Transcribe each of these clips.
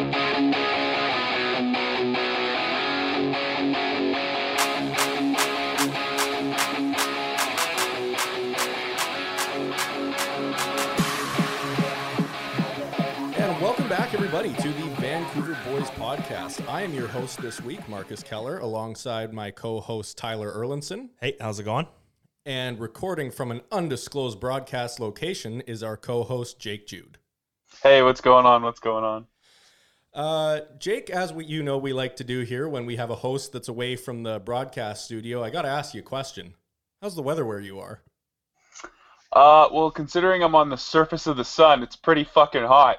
And welcome back, everybody, to the Vancouver Boys Podcast. I am your host this week, Marcus Keller, alongside my co host, Tyler Erlinson. Hey, how's it going? And recording from an undisclosed broadcast location is our co host, Jake Jude. Hey, what's going on? What's going on? Uh, Jake, as we, you know, we like to do here when we have a host that's away from the broadcast studio, I got to ask you a question. How's the weather where you are? Uh, well, considering I'm on the surface of the sun, it's pretty fucking hot.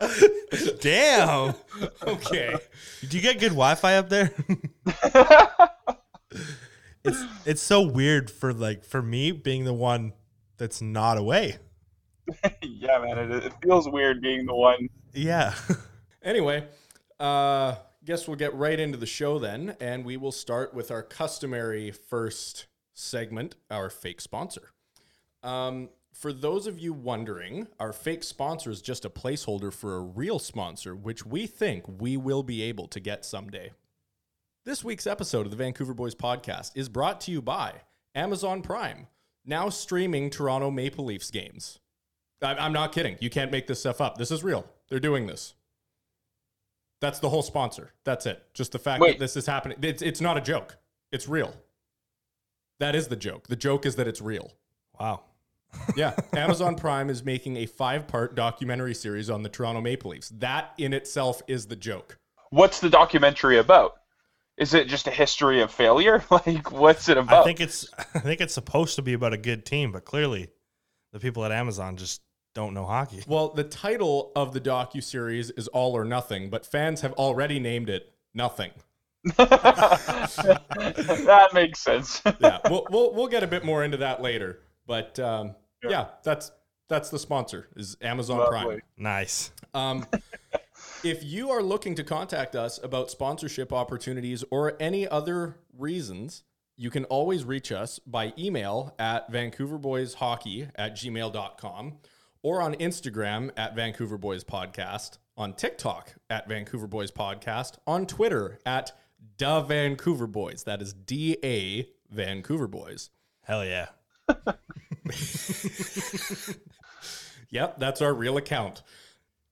Damn. Okay. Do you get good Wi-Fi up there? it's it's so weird for like for me being the one that's not away. yeah, man, it, it feels weird being the one. Yeah. Anyway, uh, guess we'll get right into the show then, and we will start with our customary first segment, our fake sponsor. Um, for those of you wondering, our fake sponsor is just a placeholder for a real sponsor, which we think we will be able to get someday. This week's episode of the Vancouver Boys Podcast is brought to you by Amazon Prime, now streaming Toronto Maple Leafs games. I- I'm not kidding. You can't make this stuff up. This is real. They're doing this. That's the whole sponsor. That's it. Just the fact Wait. that this is happening. It's, it's not a joke. It's real. That is the joke. The joke is that it's real. wow. Yeah. Amazon Prime is making a five part documentary series on the Toronto Maple Leafs. That in itself is the joke. What's the documentary about? Is it just a history of failure? Like, what's it about? I think it's I think it's supposed to be about a good team, but clearly the people at Amazon just don't know hockey. Well, the title of the docu series is All or Nothing, but fans have already named it Nothing. that makes sense. Yeah, we'll, we'll we'll get a bit more into that later. But um, yeah. Yeah. that's that's the sponsor is Amazon Prime. Nice. Um, if you are looking to contact us about sponsorship opportunities or any other reasons, you can always reach us by email at vancouverboyshockey at gmail.com or on Instagram at Vancouver Boys Podcast, on TikTok at Vancouver Boys Podcast, on Twitter at Da Vancouver Boys. That is D A Vancouver Boys. Hell yeah. Yep, that's our real account.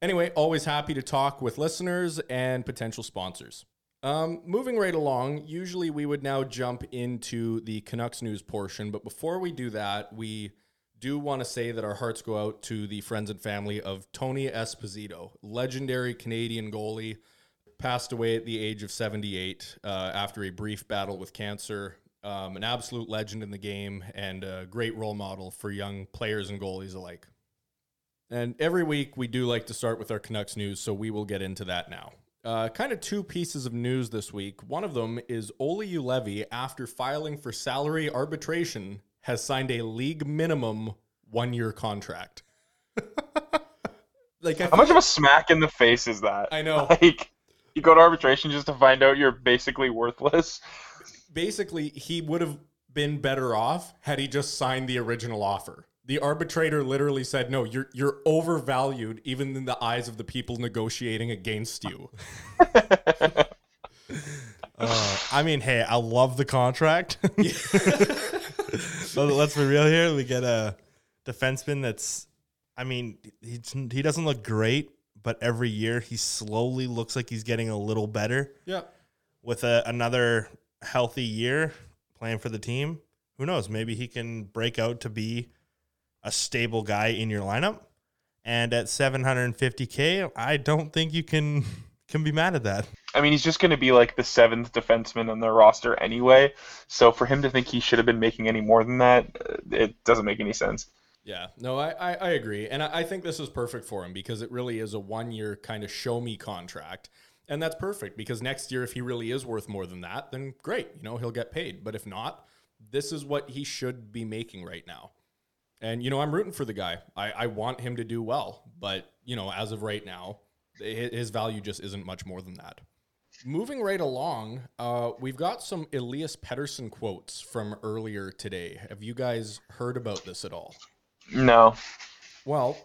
Anyway, always happy to talk with listeners and potential sponsors. Um, moving right along, usually we would now jump into the Canucks news portion, but before we do that, we do want to say that our hearts go out to the friends and family of Tony Esposito, legendary Canadian goalie, passed away at the age of 78 uh, after a brief battle with cancer. Um, an absolute legend in the game and a great role model for young players and goalies alike. And every week we do like to start with our Canucks news, so we will get into that now. Uh, kind of two pieces of news this week. One of them is Olli Juolevi, after filing for salary arbitration, has signed a league minimum one year contract. like, I How much of a smack in the face is that? I know. Like, you go to arbitration just to find out you're basically worthless. basically he would have been better off had he just signed the original offer. The arbitrator literally said, "No, you're you're overvalued even in the eyes of the people negotiating against you." Uh, I mean, hey, I love the contract. So let's be real here. We get a defenseman that's, I mean, he, he doesn't look great, but every year he slowly looks like he's getting a little better. Yeah. With a, another healthy year playing for the team, who knows? Maybe he can break out to be a stable guy in your lineup. And at 750k, I don't think you can can be mad at that. I mean, he's just going to be like the seventh defenseman on their roster anyway. So for him to think he should have been making any more than that, uh, it doesn't make any sense. Yeah, no, I, I, I agree. And I, I think this is perfect for him because it really is a one year kind of show me contract. And that's perfect because next year, if he really is worth more than that, then great. You know, he'll get paid. But if not, this is what he should be making right now. And, you know, I'm rooting for the guy. I, I want him to do well. But, you know, as of right now, hi- his value just isn't much more than that. Moving right along, uh, we've got some Elias Pettersson quotes from earlier today. Have you guys heard about this at all? No. Well,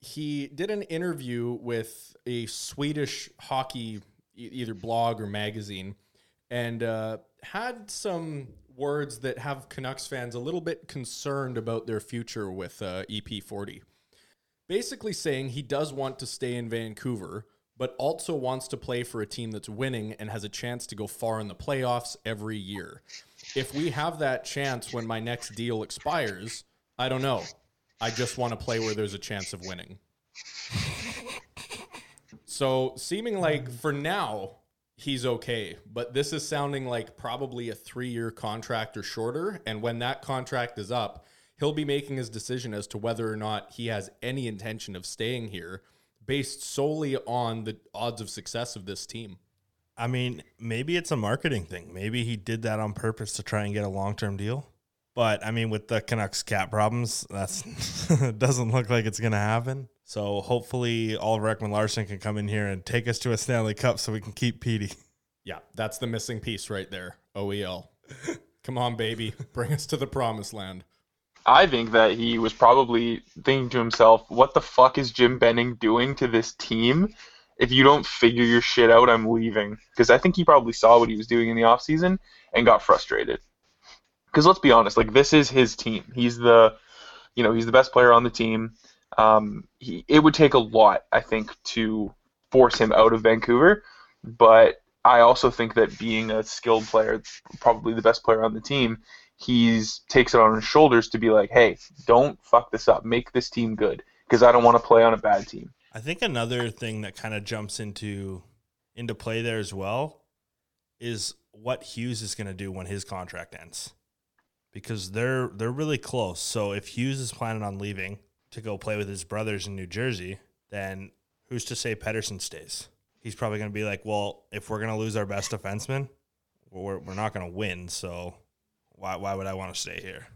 he did an interview with a Swedish hockey either blog or magazine and uh, had some words that have Canucks fans a little bit concerned about their future with uh, EP40. Basically, saying he does want to stay in Vancouver, but also wants to play for a team that's winning and has a chance to go far in the playoffs every year. If we have that chance when my next deal expires, I don't know. I just want to play where there's a chance of winning. So, seeming like for now, he's okay. But this is sounding like probably a three year contract or shorter. And when that contract is up, he'll be making his decision as to whether or not he has any intention of staying here based solely on the odds of success of this team. I mean, maybe it's a marketing thing. Maybe he did that on purpose to try and get a long term deal. But I mean, with the Canucks cap problems, that's doesn't look like it's gonna happen. So hopefully, Oliver Ekman-Larsson can come in here and take us to a Stanley Cup so we can keep Petey. Yeah, that's the missing piece right there. OEL. Come on, baby. Bring us to the promised land. I think that he was probably thinking to himself, "What the fuck is Jim Benning doing to this team? If you don't figure your shit out, I'm leaving." Because I think he probably saw what he was doing in the offseason and got frustrated. Because let's be honest, like this is his team. He's the, you know, he's the best player on the team. Um, he, it would take a lot, I think, to force him out of Vancouver. But I also think that being a skilled player, probably the best player on the team, he's takes it on his shoulders to be like, hey, don't fuck this up. Make this team good because I don't want to play on a bad team. I think another thing that kind of jumps into into play there as well is what Hughes is going to do when his contract ends. Because they're they're really close. So if Hughes is planning on leaving to go play with his brothers in New Jersey, then who's to say Pettersson stays? He's probably going to be like, well, if we're going to lose our best defenseman, we're, we're not going to win. So why, why would I want to stay here?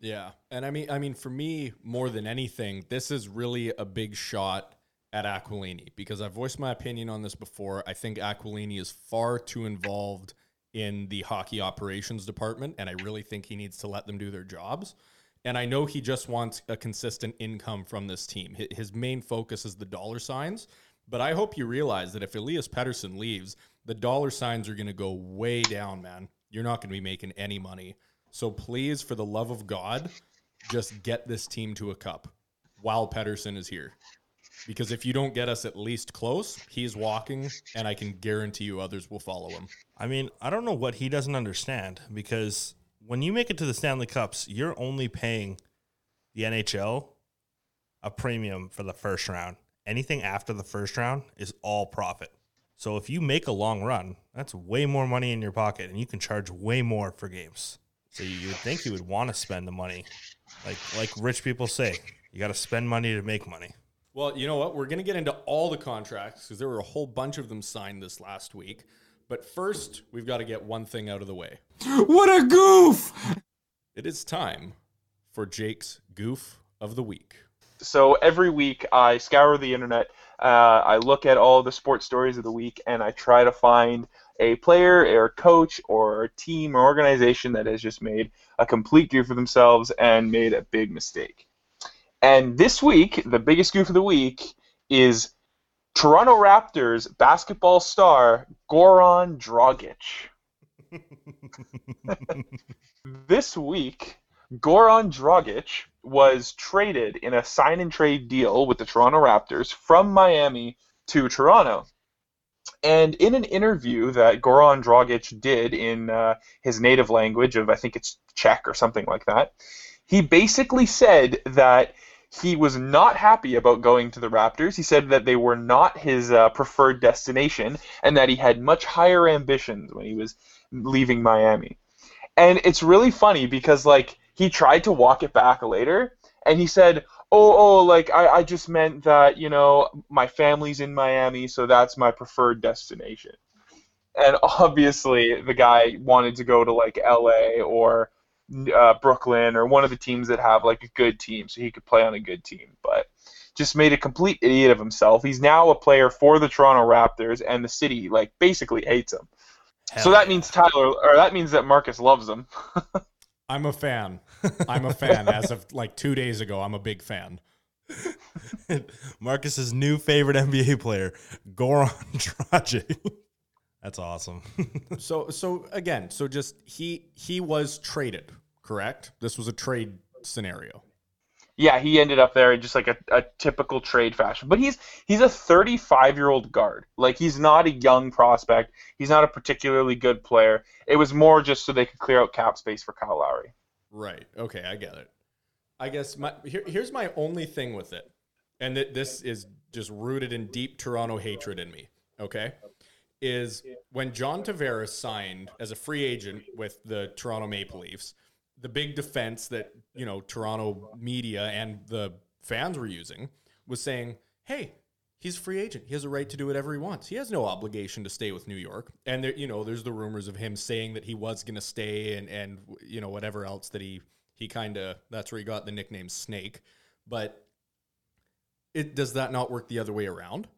Yeah. And I mean I mean for me more than anything, this is really a big shot at Aquilini because I've voiced my opinion on this before. I think Aquilini is far too involved in the hockey operations department and I really think he needs to let them do their jobs. And I know he just wants a consistent income from this team. His main focus is the dollar signs, but I hope you realize that if Elias Pettersson leaves, the dollar signs are going to go way down, man. You're not going to be making any money. So please, for the love of God, just get this team to a cup while Pettersson is here. Because if you don't get us at least close, he's walking, and I can guarantee you others will follow him. I mean, I don't know what he doesn't understand because when you make it to the Stanley Cups, you're only paying the NHL a premium for the first round. Anything after the first round is all profit. So if you make a long run, that's way more money in your pocket and you can charge way more for games. So you, you would think you would want to spend the money. Like like rich people say, you got to spend money to make money. Well, you know what? We're going to get into all the contracts because there were a whole bunch of them signed this last week. But first, we've got to get one thing out of the way. What a goof! It is time for Jake's Goof of the Week. So every week I scour the internet, uh, I look at all the sports stories of the week, and I try to find a player or coach or team or organization that has just made a complete goof for themselves and made a big mistake. And this week, the biggest goof of the week is Toronto Raptors basketball star Goran Dragic. this week, Goran Dragic was traded in a sign and trade deal with the Toronto Raptors from Miami to Toronto. And in an interview that Goran Dragic did in uh, his native language of, I think it's Czech or something like that, he basically said that he was not happy about going to the Raptors. He said that they were not his uh, preferred destination and that he had much higher ambitions when he was leaving Miami. And it's really funny because, like, he tried to walk it back later and he said, Oh, oh, like I, I just meant that, you know, my family's in Miami, so that's my preferred destination. And obviously the guy wanted to go to like LA or uh, Brooklyn or one of the teams that have like a good team so he could play on a good team. But just made a complete idiot of himself. He's now a player for the Toronto Raptors and the city like basically hates him. so that yeah. means Tyler or that means that Marcus loves him. I'm a fan. I'm a fan. As of like two days ago, I'm a big fan. Marcus's new favorite NBA player, Goran Dragic. That's awesome. So so again, so just he he was traded, correct? This was a trade scenario. Yeah, he ended up there in just like a, a typical trade fashion. But he's he's a 35 year old guard. Like he's not a young prospect. He's not a particularly good player. It was more just so they could clear out cap space for Kyle Lowry. Right. Okay, I get it. I guess my here, here's my only thing with it, and that this is just rooted in deep Toronto hatred in me. Okay, is when John Tavares signed as a free agent with the Toronto Maple Leafs, the big defense that you know Toronto media and the fans were using was saying, "Hey, he's a free agent. He has a right to do whatever he wants. He has no obligation to stay with New York." And there, you know, there's the rumors of him saying that he was going to stay and and you know whatever else that he he kind of that's where he got the nickname Snake. But it does that not work the other way around?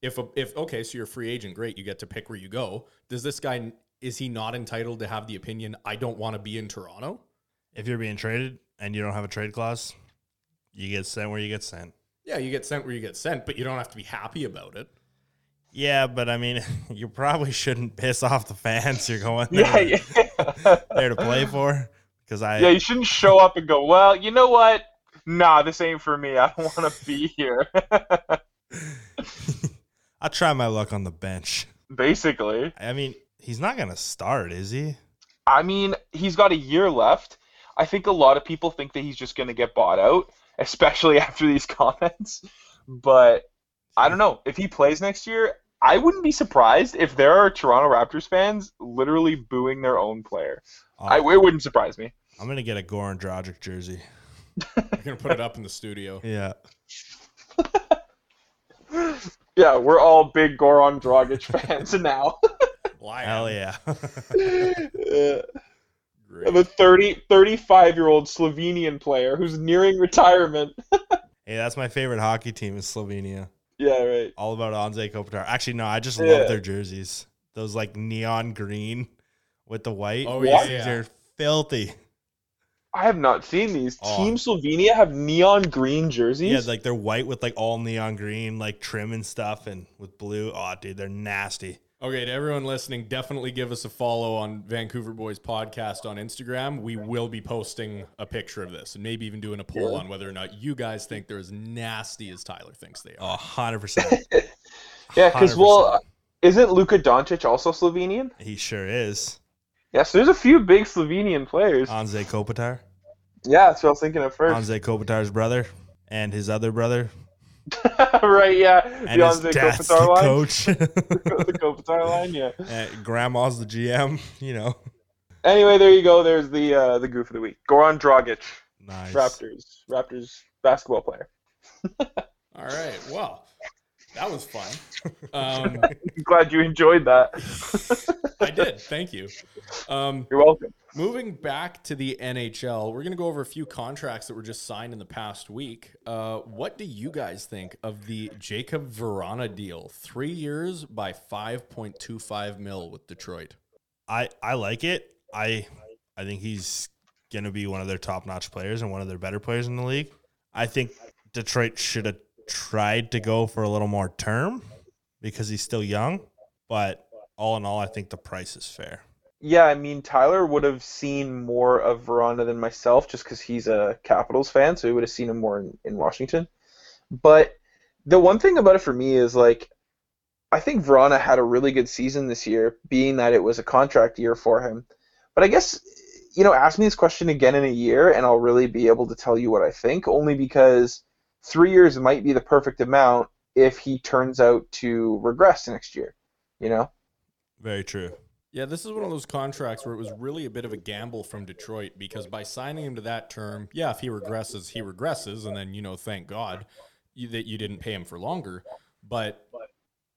If a, if okay, so you're a free agent, great, you get to pick where you go. Does this guy is he not entitled to have the opinion I don't want to be in Toronto? if you're being traded and you don't have a trade clause, you get sent where you get sent. Yeah, you get sent where you get sent, but you don't have to be happy about it. Yeah, but I mean, you probably shouldn't piss off the fans you're going there, Yeah, yeah. there to play for. Because I, yeah, you shouldn't show up and go, well, you know what? Nah, this ain't for me. I don't want to be here. I'll try my luck on the bench. Basically. I mean, he's not gonna start, is he? I mean, he's got a year left. I think a lot of people think that he's just going to get bought out, especially after these comments. But I don't know. If he plays next year, I wouldn't be surprised if there are Toronto Raptors fans literally booing their own player. I, Oh, it wouldn't surprise me. I'm gonna get a Goran Dragic jersey. I'm gonna put it up in the studio. Yeah, Yeah, we're all big Goran Dragic fans now. Well, I hell am. yeah. Great. of a 30, 35 year old Slovenian player who's nearing retirement. hey, that's my favorite hockey team is Slovenia. Yeah, right. All about Anze Kopitar. Actually, no, I just Yeah. love their jerseys. Those like neon green with the white. Oh, yeah, These yeah. are filthy. I have not seen these. Oh. Team Slovenia have neon green jerseys. Yeah, like they're white with like all neon green, like trim and stuff, and with blue. Oh, dude, they're nasty. Okay, to everyone listening, definitely give us a follow on Vancouver Boys Podcast on Instagram. We will be posting a picture of this and maybe even doing a poll on whether or not you guys think they're as nasty as Tyler thinks they are. Oh, 100%. yeah, because well, isn't Luka Doncic also Slovenian? he sure is. Yeah, so there's a few big Slovenian players. Anze Kopitar. yeah, that's what I was thinking at first. Anze Kopitar's brother and his other brother. right? Yeah, And the his Anze dad's Kopitar the line. coach. the Kopitar line. Yeah. Uh, grandma's the GM, you know. Anyway, there you go. There's the uh, the goof of the week. Goran Dragic, Nice. Raptors, Raptors basketball player. All right, well, that was fun. Um, Glad you enjoyed that. I did. Thank you. Um, You're welcome. Moving back to the NHL, we're going to go over a few contracts that were just signed in the past week. Uh, what do you guys think of the Jacob Vrana deal? Three years by 5.25 mil with Detroit. I I like it. I I think he's gonna be one of their top notch players and one of their better players in the league. I think Detroit should have tried to go for a little more term because he's still young. But all in all, I think the price is fair. Yeah, I mean Tyler would have seen more of Vrana than myself, just because he's a Capitals fan, so he would have seen him more in, in Washington. But the one thing about it for me is like, I think Vrana had a really good season this year, being that it was a contract year for him. But I guess you know, ask me this question again in a year, and I'll really be able to tell you what I think. Only because three years might be the perfect amount if he turns out to regress next year. You know. Very true. Yeah, this is one of those contracts where it was really a bit of a gamble from Detroit because by signing him to that term, yeah, if he regresses, he regresses, and then you know, thank God you, that you didn't pay him for longer. But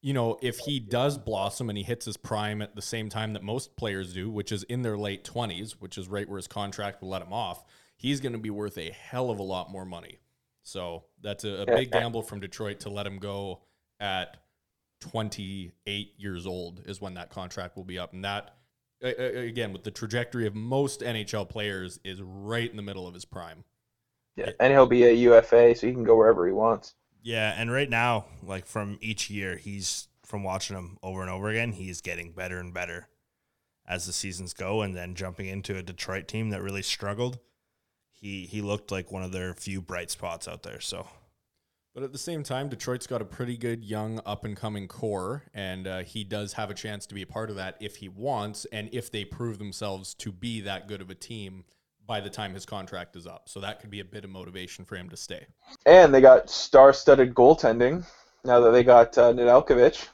you know, if he does blossom and he hits his prime at the same time that most players do, which is in their late twenties, which is right where his contract will let him off, he's going to be worth a hell of a lot more money. So that's a, a big gamble from Detroit to let him go at 28 years old is when that contract will be up. And that, a- a- again, with the trajectory of most NHL players, is right in the middle of his prime. Yeah, and he'll be a UFA, so he can go wherever he wants. Yeah, and right now, like from each year, he's from watching him over and over again, he's getting better and better as the seasons go. And then jumping into a Detroit team that really struggled, he he looked like one of their few bright spots out there. So But at the same time, Detroit's got a pretty good young up and coming core, and uh, he does have a chance to be a part of that if he wants, and if they prove themselves to be that good of a team by the time his contract is up. So that could be a bit of motivation for him to stay. And they got star-studded goaltending now that they got uh, Nedeljkovic.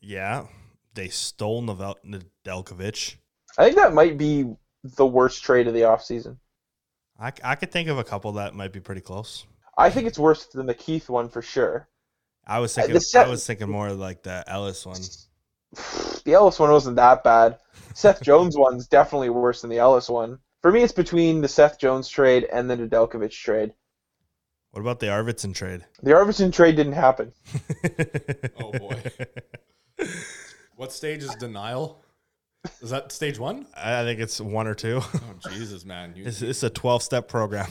yeah, they stole Novel- Nedeljkovic. I think that might be the worst trade of the offseason. I, I could think of a couple that might be pretty close. I think it's worse than the Keith one for sure. I was Uh, thinking the set- I was thinking more like the Ellis one. The Ellis one wasn't that bad. Seth Jones one's definitely worse than the Ellis one. For me, it's between the Seth Jones trade and the Nedeljkovic trade. What about the Arvidsson trade? The Arvidsson trade didn't happen. Oh, boy. What stage is denial? Is that stage one? I think it's one or two. Oh, Jesus, man. You, It's, it's a 12 step program.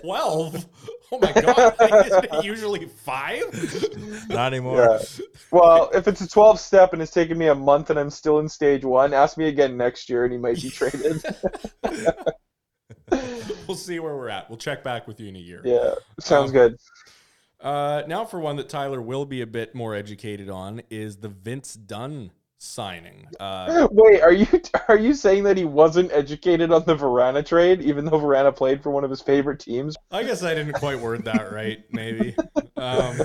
12? Oh, my God. Isn't it usually five? Not anymore. Yeah. Well, if it's a 12 step and it's taken me a month and I'm still in stage one, ask me again next year and he might be traded. we'll see where we're at. We'll check back with you in a year. yeah, sounds Um, good. Uh, now, for one that Tyler will be a bit more educated on, is the Vince Dunn signing. Uh, Wait, are you are you saying that he wasn't educated on the Vrana trade, even though Vrana played for one of his favorite teams? I guess I didn't quite word that right, maybe. Um,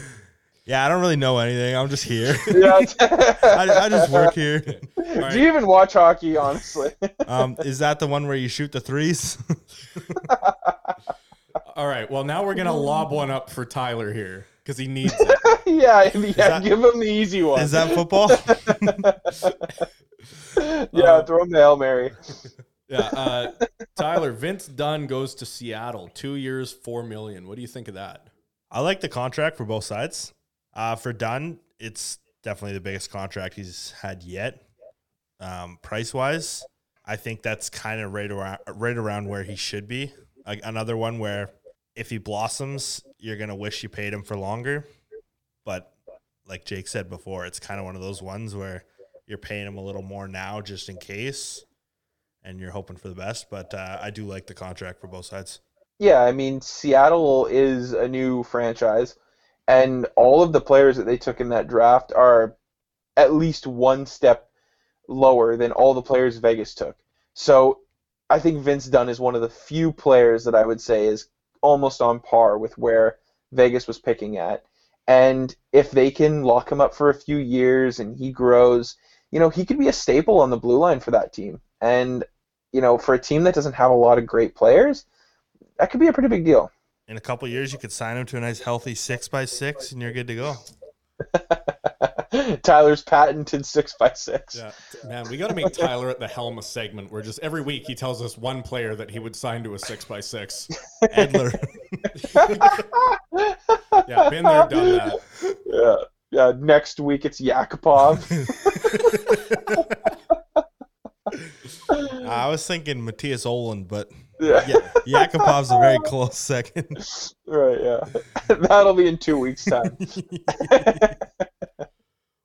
Yeah, I don't really know anything. I'm just here. Yeah. I, I just work here. right. Do you even watch hockey, honestly? Um, is that the one where you shoot the threes? all right. Well, now we're gonna lob one up for Tyler here because he needs it. yeah, yeah. that- give him the easy one. is that football? yeah, Um, throw him the hail mary. Yeah, uh, Tyler. Vince Dunn goes to Seattle. Two years, four million. What do you think of that? I like the contract for both sides. Uh, for Dunn, it's definitely the biggest contract he's had yet. Um, price wise, I think that's kind of right around right around where he should be. Like another one where if he blossoms, you're gonna wish you paid him for longer. But like Jake said before, it's kind of one of those ones where you're paying him a little more now just in case, and you're hoping for the best. But uh, I do like the contract for both sides. Yeah, I mean, Seattle is a new franchise, and all of the players that they took in that draft are at least one step lower than all the players Vegas took. So I think Vince Dunn is one of the few players that I would say is almost on par with where Vegas was picking at. And if they can lock him up for a few years and he grows, you know, he could be a staple on the blue line for that team. And, you know, for a team that doesn't have a lot of great players, that could be a pretty big deal. in a couple years you could sign him to a nice healthy six by six and you're good to go Tyler's patented six by six. Yeah, man, we got to make Tyler at the helm a segment where just every week he tells us one player that he would sign to a six by six. Edler. Yeah, been there, done that. Yeah. Yeah. Next week it's Yakupov. I was thinking Mattias Ohlund, but yeah. yeah, Yakupov's a very close second. Right. Yeah. That'll be in two weeks' time.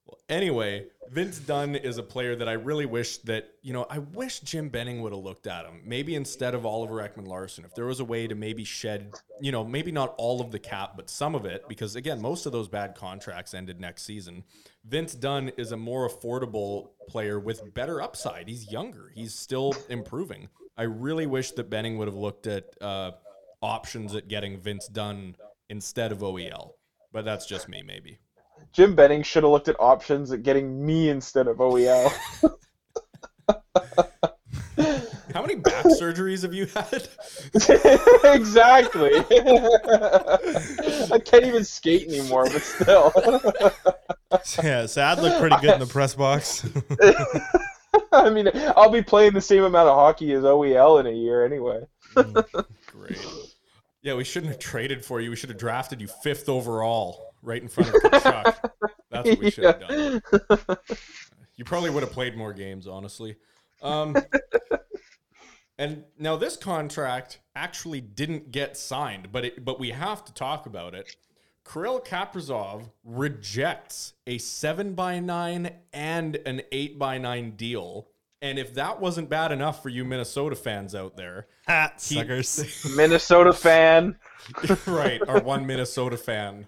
Well, anyway, Vince Dunn is a player that I really wish that, you know, I wish Jim Benning would have looked at him. Maybe instead of Oliver Ekman-Larsson, if there was a way to maybe shed, you know, maybe not all of the cap, but some of it, because again, most of those bad contracts ended next season. Vince Dunn is a more affordable player with better upside. He's younger, he's still improving. I really wish that Benning would have looked at uh, options at getting Vince Dunn instead of OEL, but that's just me, maybe. Jim Benning should have looked at options at getting me instead of OEL. How many back surgeries have you had? exactly. I can't even skate anymore, but still. yeah, Sad looked pretty good in the press box. I mean, I'll be playing the same amount of hockey as OEL in a year anyway. Great. Yeah, we shouldn't have traded for you. We should have drafted you fifth overall, right in front of Tkachuk. That's what we should have done. You probably would have played more games, honestly. Um, And now this contract actually didn't get signed, but it, but we have to talk about it. Kirill Kaprizov rejects a seven by nine and an eight by nine deal. And if that wasn't bad enough for you Minnesota fans out there, Ah, He- suckers. Minnesota fan. right, our one Minnesota fan.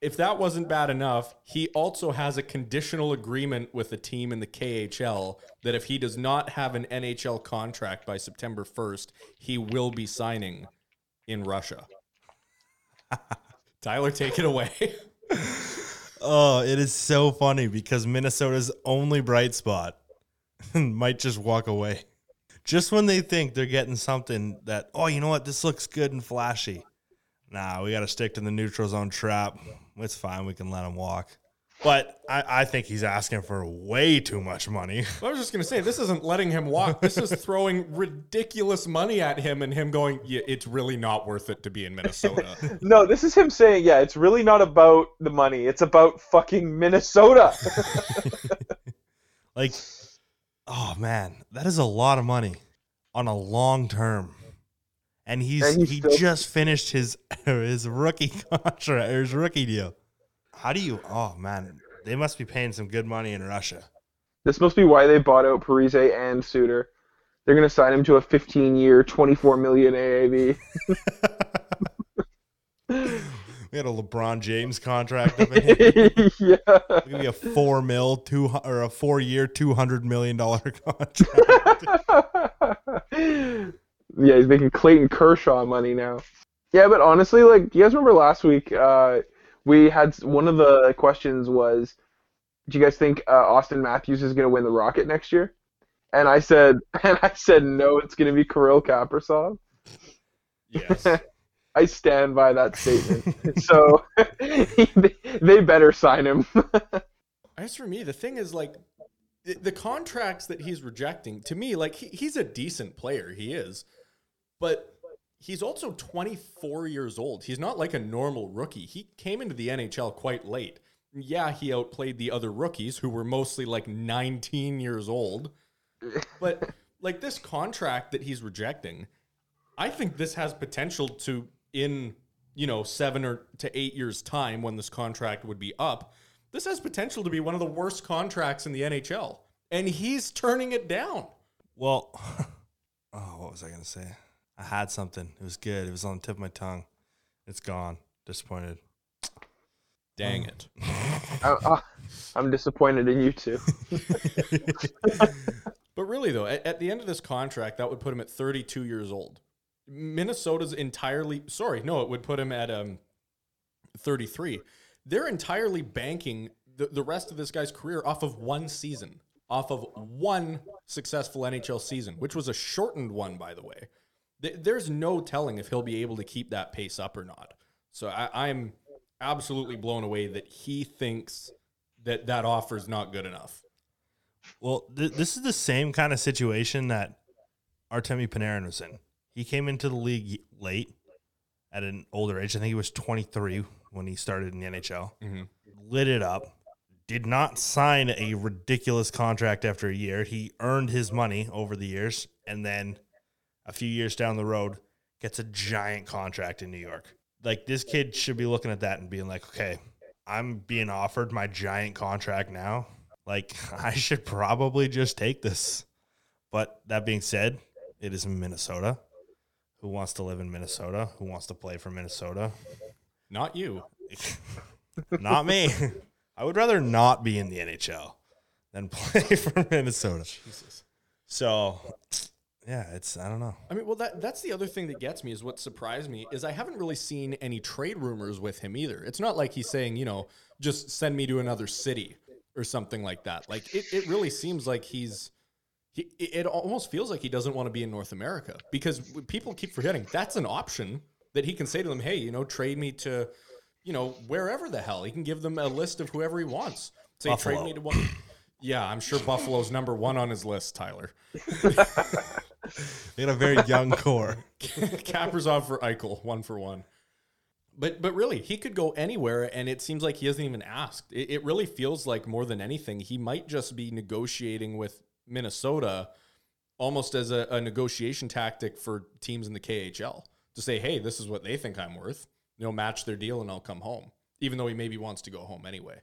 If that wasn't bad enough, he also has a conditional agreement with a team in the KHL that if he does not have an NHL contract by September 1st, he will be signing in Russia. Tyler, take it away. Oh, it is so funny because Minnesota's only bright spot might just walk away. Just when they think they're getting something that, oh, you know what, this looks good and flashy. Nah, we got to stick to the neutral zone trap. It's fine. We can let him walk. But I, I think he's asking for way too much money. I was just going to say, this isn't letting him walk. This is throwing ridiculous money at him and him going, yeah, it's really not worth it to be in Minnesota. No, this is him saying, yeah, it's really not about the money. It's about fucking Minnesota. Like, oh man, that is a lot of money on a long term. And he's, And he's he still- just finished his his rookie contract or his rookie deal. How do you? Oh man, they must be paying some good money in Russia. this must be why they bought out Parise and Suter. They're gonna sign him to a 15-year, 24 million AAV. We had a LeBron James contract up in here. yeah. It's gonna be a four mil two or a four year two hundred million dollar contract. yeah, he's making Clayton Kershaw money now. Yeah, but honestly, like, do you guys remember last week? Uh, we had one of the questions was, do you guys think uh, Auston Matthews is going to win the Rocket next year? And I said, and I said no, it's going to be Kirill Kaprizov. yes. I stand by that statement. so they, better sign him. As for me, the thing is like the, the contracts that he's rejecting. To me, like he, he's a decent player, he is, but he's also 24 years old. He's not like a normal rookie. He came into the NHL quite late. Yeah, he outplayed the other rookies who were mostly like 19 years old. But like this contract that he's rejecting, I think this has potential to in you know seven or to eight years time when this contract would be up. This has potential to be one of the worst contracts in the NHL, and he's turning it down. well, oh, what was I gonna say? I had something. It was good. It was on the tip of my tongue. It's gone. Disappointed. Dang it! I, I, I'm disappointed in you too. But really, though, at, at the end of this contract, that would put him at 32 years old. Minnesota's entirely sorry, no, it would put him at um 33. They're entirely banking the, the rest of this guy's career off of one season, off of one successful NHL season, which was a shortened one, by the way. Th- There's no telling if he'll be able to keep that pace up or not. So I, I'm absolutely blown away that he thinks that that offer is not good enough. Well, th- this is the same kind of situation that Artemi Panarin was in. He came into the league late at an older age. I think he was 23 when he started in the NHL. Mhm. Lit it up. Did not sign a ridiculous contract after a year. He earned his money over the years. And then a few years down the road, gets a giant contract in New York. Like, this kid should be looking at that and being like, okay, I'm being offered my giant contract now. Like, I should probably just take this. But that being said, it is Minnesota. Who wants to live in Minnesota? Who wants to play for Minnesota? Not you. Not me. I would rather not be in the NHL than play for Minnesota. Jesus. So, yeah, it's, I don't know. I mean, well, that that's the other thing that gets me is what surprised me is I haven't really seen any trade rumors with him either. It's not like he's saying, you know, just send me to another city or something like that. Like it, it really seems like he's he, it almost feels like he doesn't want to be in North America because people keep forgetting that's an option that he can say to them, hey, you know, trade me to, you know, wherever the hell. He can give them a list of whoever he wants. Say Buffalo. trade me to one. Yeah, I'm sure Buffalo's number one on his list, Tyler. They had a very young core. Kaprizov for Eichel, one for one. But but really, he could go anywhere, and it seems like he hasn't even asked. It, it really feels like more than anything, he might just be negotiating with Minnesota almost as a, a negotiation tactic for teams in the KHL to say, hey, this is what they think I'm worth. You know, match their deal and I'll come home, even though he maybe wants to go home anyway.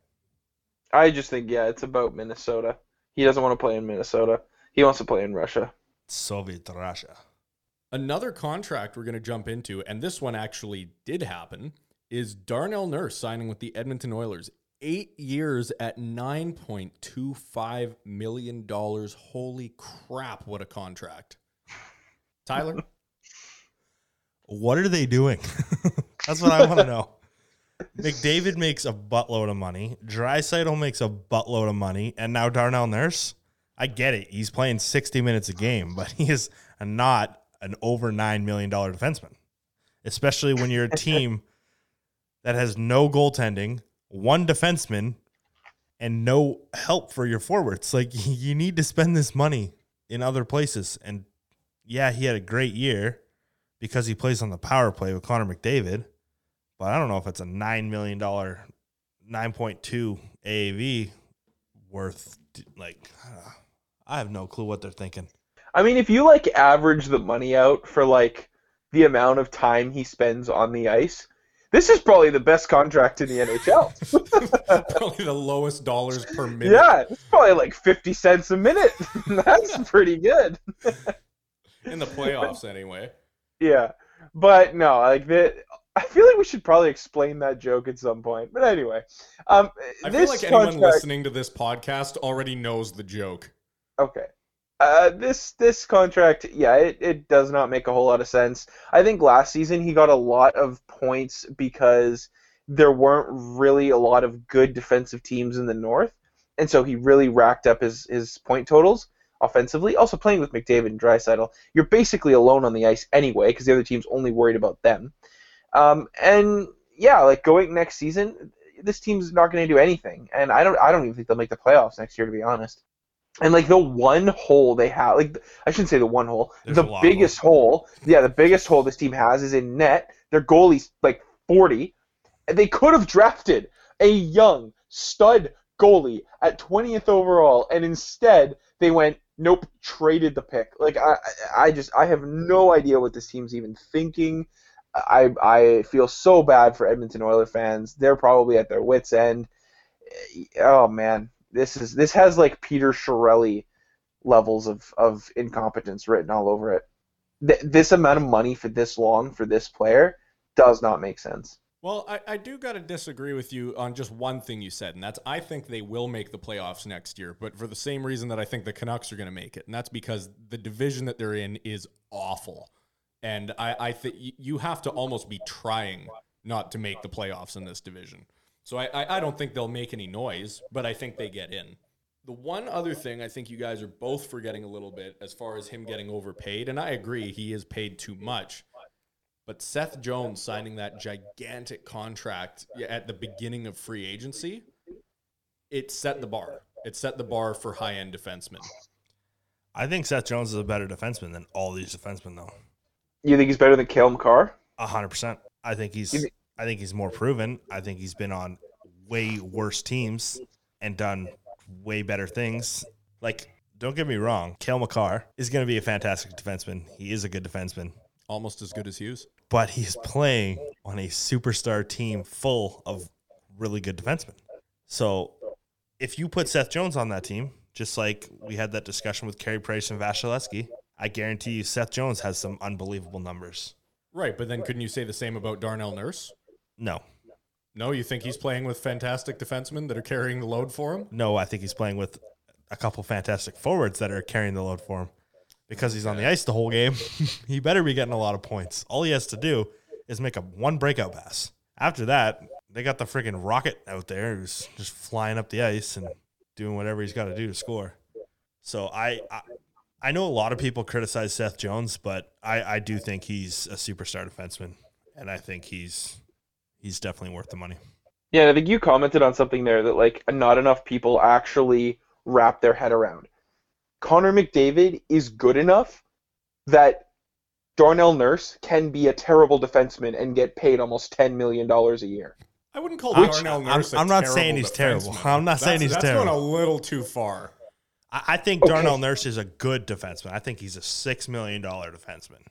I just think yeah, it's about Minnesota. He doesn't want to play in Minnesota. He wants to play in Russia. Soviet Russia. Another contract we're going to jump into, and this one actually did happen, is Darnell Nurse signing with the Edmonton Oilers. Eight years at $9.25 million. Holy crap, what a contract. Tyler? What are they doing? That's what I want to know. McDavid makes a buttload of money. Draisaitl makes a buttload of money, and now Darnell Nurse. I get it. He's playing 60 minutes a game, but he is not an over $9 million defenseman, especially when you're a team that has no goaltending, one defenseman, and no help for your forwards. Like, you need to spend this money in other places. And yeah, he had a great year because he plays on the power play with Connor McDavid, but I don't know if it's a $9 million, 9.2 AAV worth, like, I have no clue what they're thinking. I mean, if you like average the money out for like the amount of time he spends on the ice, this is probably the best contract in the NHL. probably the lowest dollars per minute. Yeah, it's probably like 50 cents a minute. That's pretty good. in the playoffs, anyway. Yeah. But no, like the I feel like we should probably explain that joke at some point. But anyway, um, I feel like anyone listening to this podcast already knows the joke. Okay. Uh, this this contract, yeah, it, it does not make a whole lot of sense. I think last season he got a lot of points because there weren't really a lot of good defensive teams in the North, and so he really racked up his his point totals offensively. Also playing with McDavid and Draisaitl, you're basically alone on the ice anyway because the other team's only worried about them. Um, and yeah, like going next season, this team's not going to do anything, and I don't I don't even think they'll make the playoffs next year to be honest. And like the one hole they have, like I shouldn't say the one hole, There's the biggest hole, yeah, the biggest hole this team has is in net. Their goalie's like 40. And they could have drafted a young stud goalie at 20th overall, and instead they went, nope, traded the pick. Like I, I just, I have no idea what this team's even thinking. I, I feel so bad for Edmonton Oiler fans. They're probably at their wits' end. Eh, oh man, this is this has like Peter Chiarelli levels of of incompetence written all over it. Th- this amount of money for this long for this player does not make sense. Well, I, I do got to disagree with you on just one thing you said, and that's I think they will make the playoffs next year, but for the same reason that I think the Canucks are going to make it, and that's because the division that they're in is awful. And I, I think you have to almost be trying not to make the playoffs in this division. So I, I, I don't think they'll make any noise, but I think they get in. The one other thing I think you guys are both forgetting a little bit as far as him getting overpaid, and I agree he is paid too much. But Seth Jones signing that gigantic contract at the beginning of free agency, it set the bar. It set the bar for high end defensemen. I think Seth Jones is a better defenseman than all these defensemen, though. You think he's better than Cale Makar? A hundred percent. I think he's. I think he's more proven. I think he's been on way worse teams and done way better things. Like, don't get me wrong, Cale Makar is going to be a fantastic defenseman. He is a good defenseman. Almost as good as Hughes. But he's playing on a superstar team full of really good defensemen. So if you put Seth Jones on that team, just like we had that discussion with Carey Price and Vasilevskiy, I guarantee you Seth Jones has some unbelievable numbers. Right, but then couldn't you say the same about Darnell Nurse? No. No, you think he's playing with fantastic defensemen that are carrying the load for him? No, I think he's playing with a couple fantastic forwards that are carrying the load for him. Because he's on the ice the whole game, he better be getting a lot of points. All he has to do is make a one breakout pass. After that, they got the freaking rocket out there who's just flying up the ice and doing whatever he's got to do to score. So I, I I know a lot of people criticize Seth Jones, but I, I do think he's a superstar defenseman, and I think he's he's definitely worth the money. Yeah, I think you commented on something there that like not enough people actually wrap their head around. Connor McDavid is good enough that Darnell Nurse can be a terrible defenseman and get paid almost ten million dollars a year. I wouldn't call Which, Darnell Nurse. I'm, I'm not saying he's defenseman. terrible. I'm not that's, saying he's that's terrible. That's going a little too far. I, I think Okay. Darnell Nurse is a good defenseman. I think he's a six million dollar defenseman.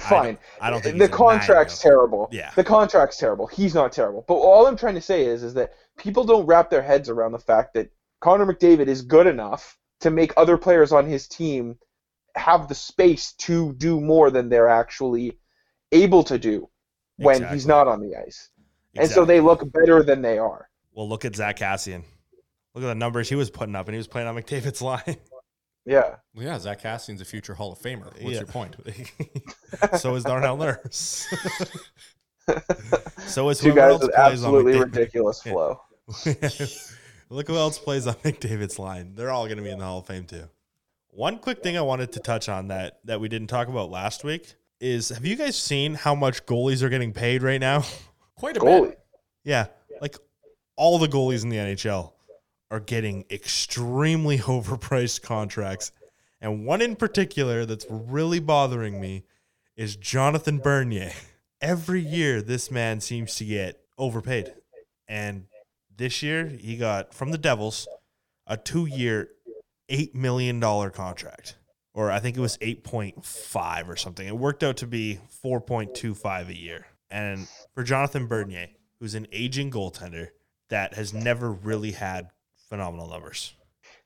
Fine. I don't think the contract's terrible. Yeah. The contract's terrible. He's not terrible. But all I'm trying to say is, is that people don't wrap their heads around the fact that Connor McDavid is good enough to make other players on his team have the space to do more than they're actually able to do when he's not on the ice. And so they look better than they are. Well, look at Zack Kassian. Look at the numbers he was putting up, and he was playing on McDavid's line. Yeah. Well, yeah, Zack Kassian's a future Hall of Famer. What's Yeah. your point? so is Darnell Nurse. so is Two guys else with plays absolutely on ridiculous Yeah. flow. Look who else plays on McDavid's line. They're all going to be in the Hall of Fame too. One quick thing I wanted to touch on that that we didn't talk about last week is have you guys seen how much goalies are getting paid right now? Quite a Goalie. bit. yeah, like all the goalies in the NHL are getting extremely overpriced contracts. And one in particular that's really bothering me is Jonathan Bernier. Every year, this man seems to get overpaid. And this year, he got from the Devils a two year, $8 million contract. Or I think it was 8.5 or something. It worked out to be 4.25 a year. And for Jonathan Bernier, who's an aging goaltender that has never really had phenomenal numbers.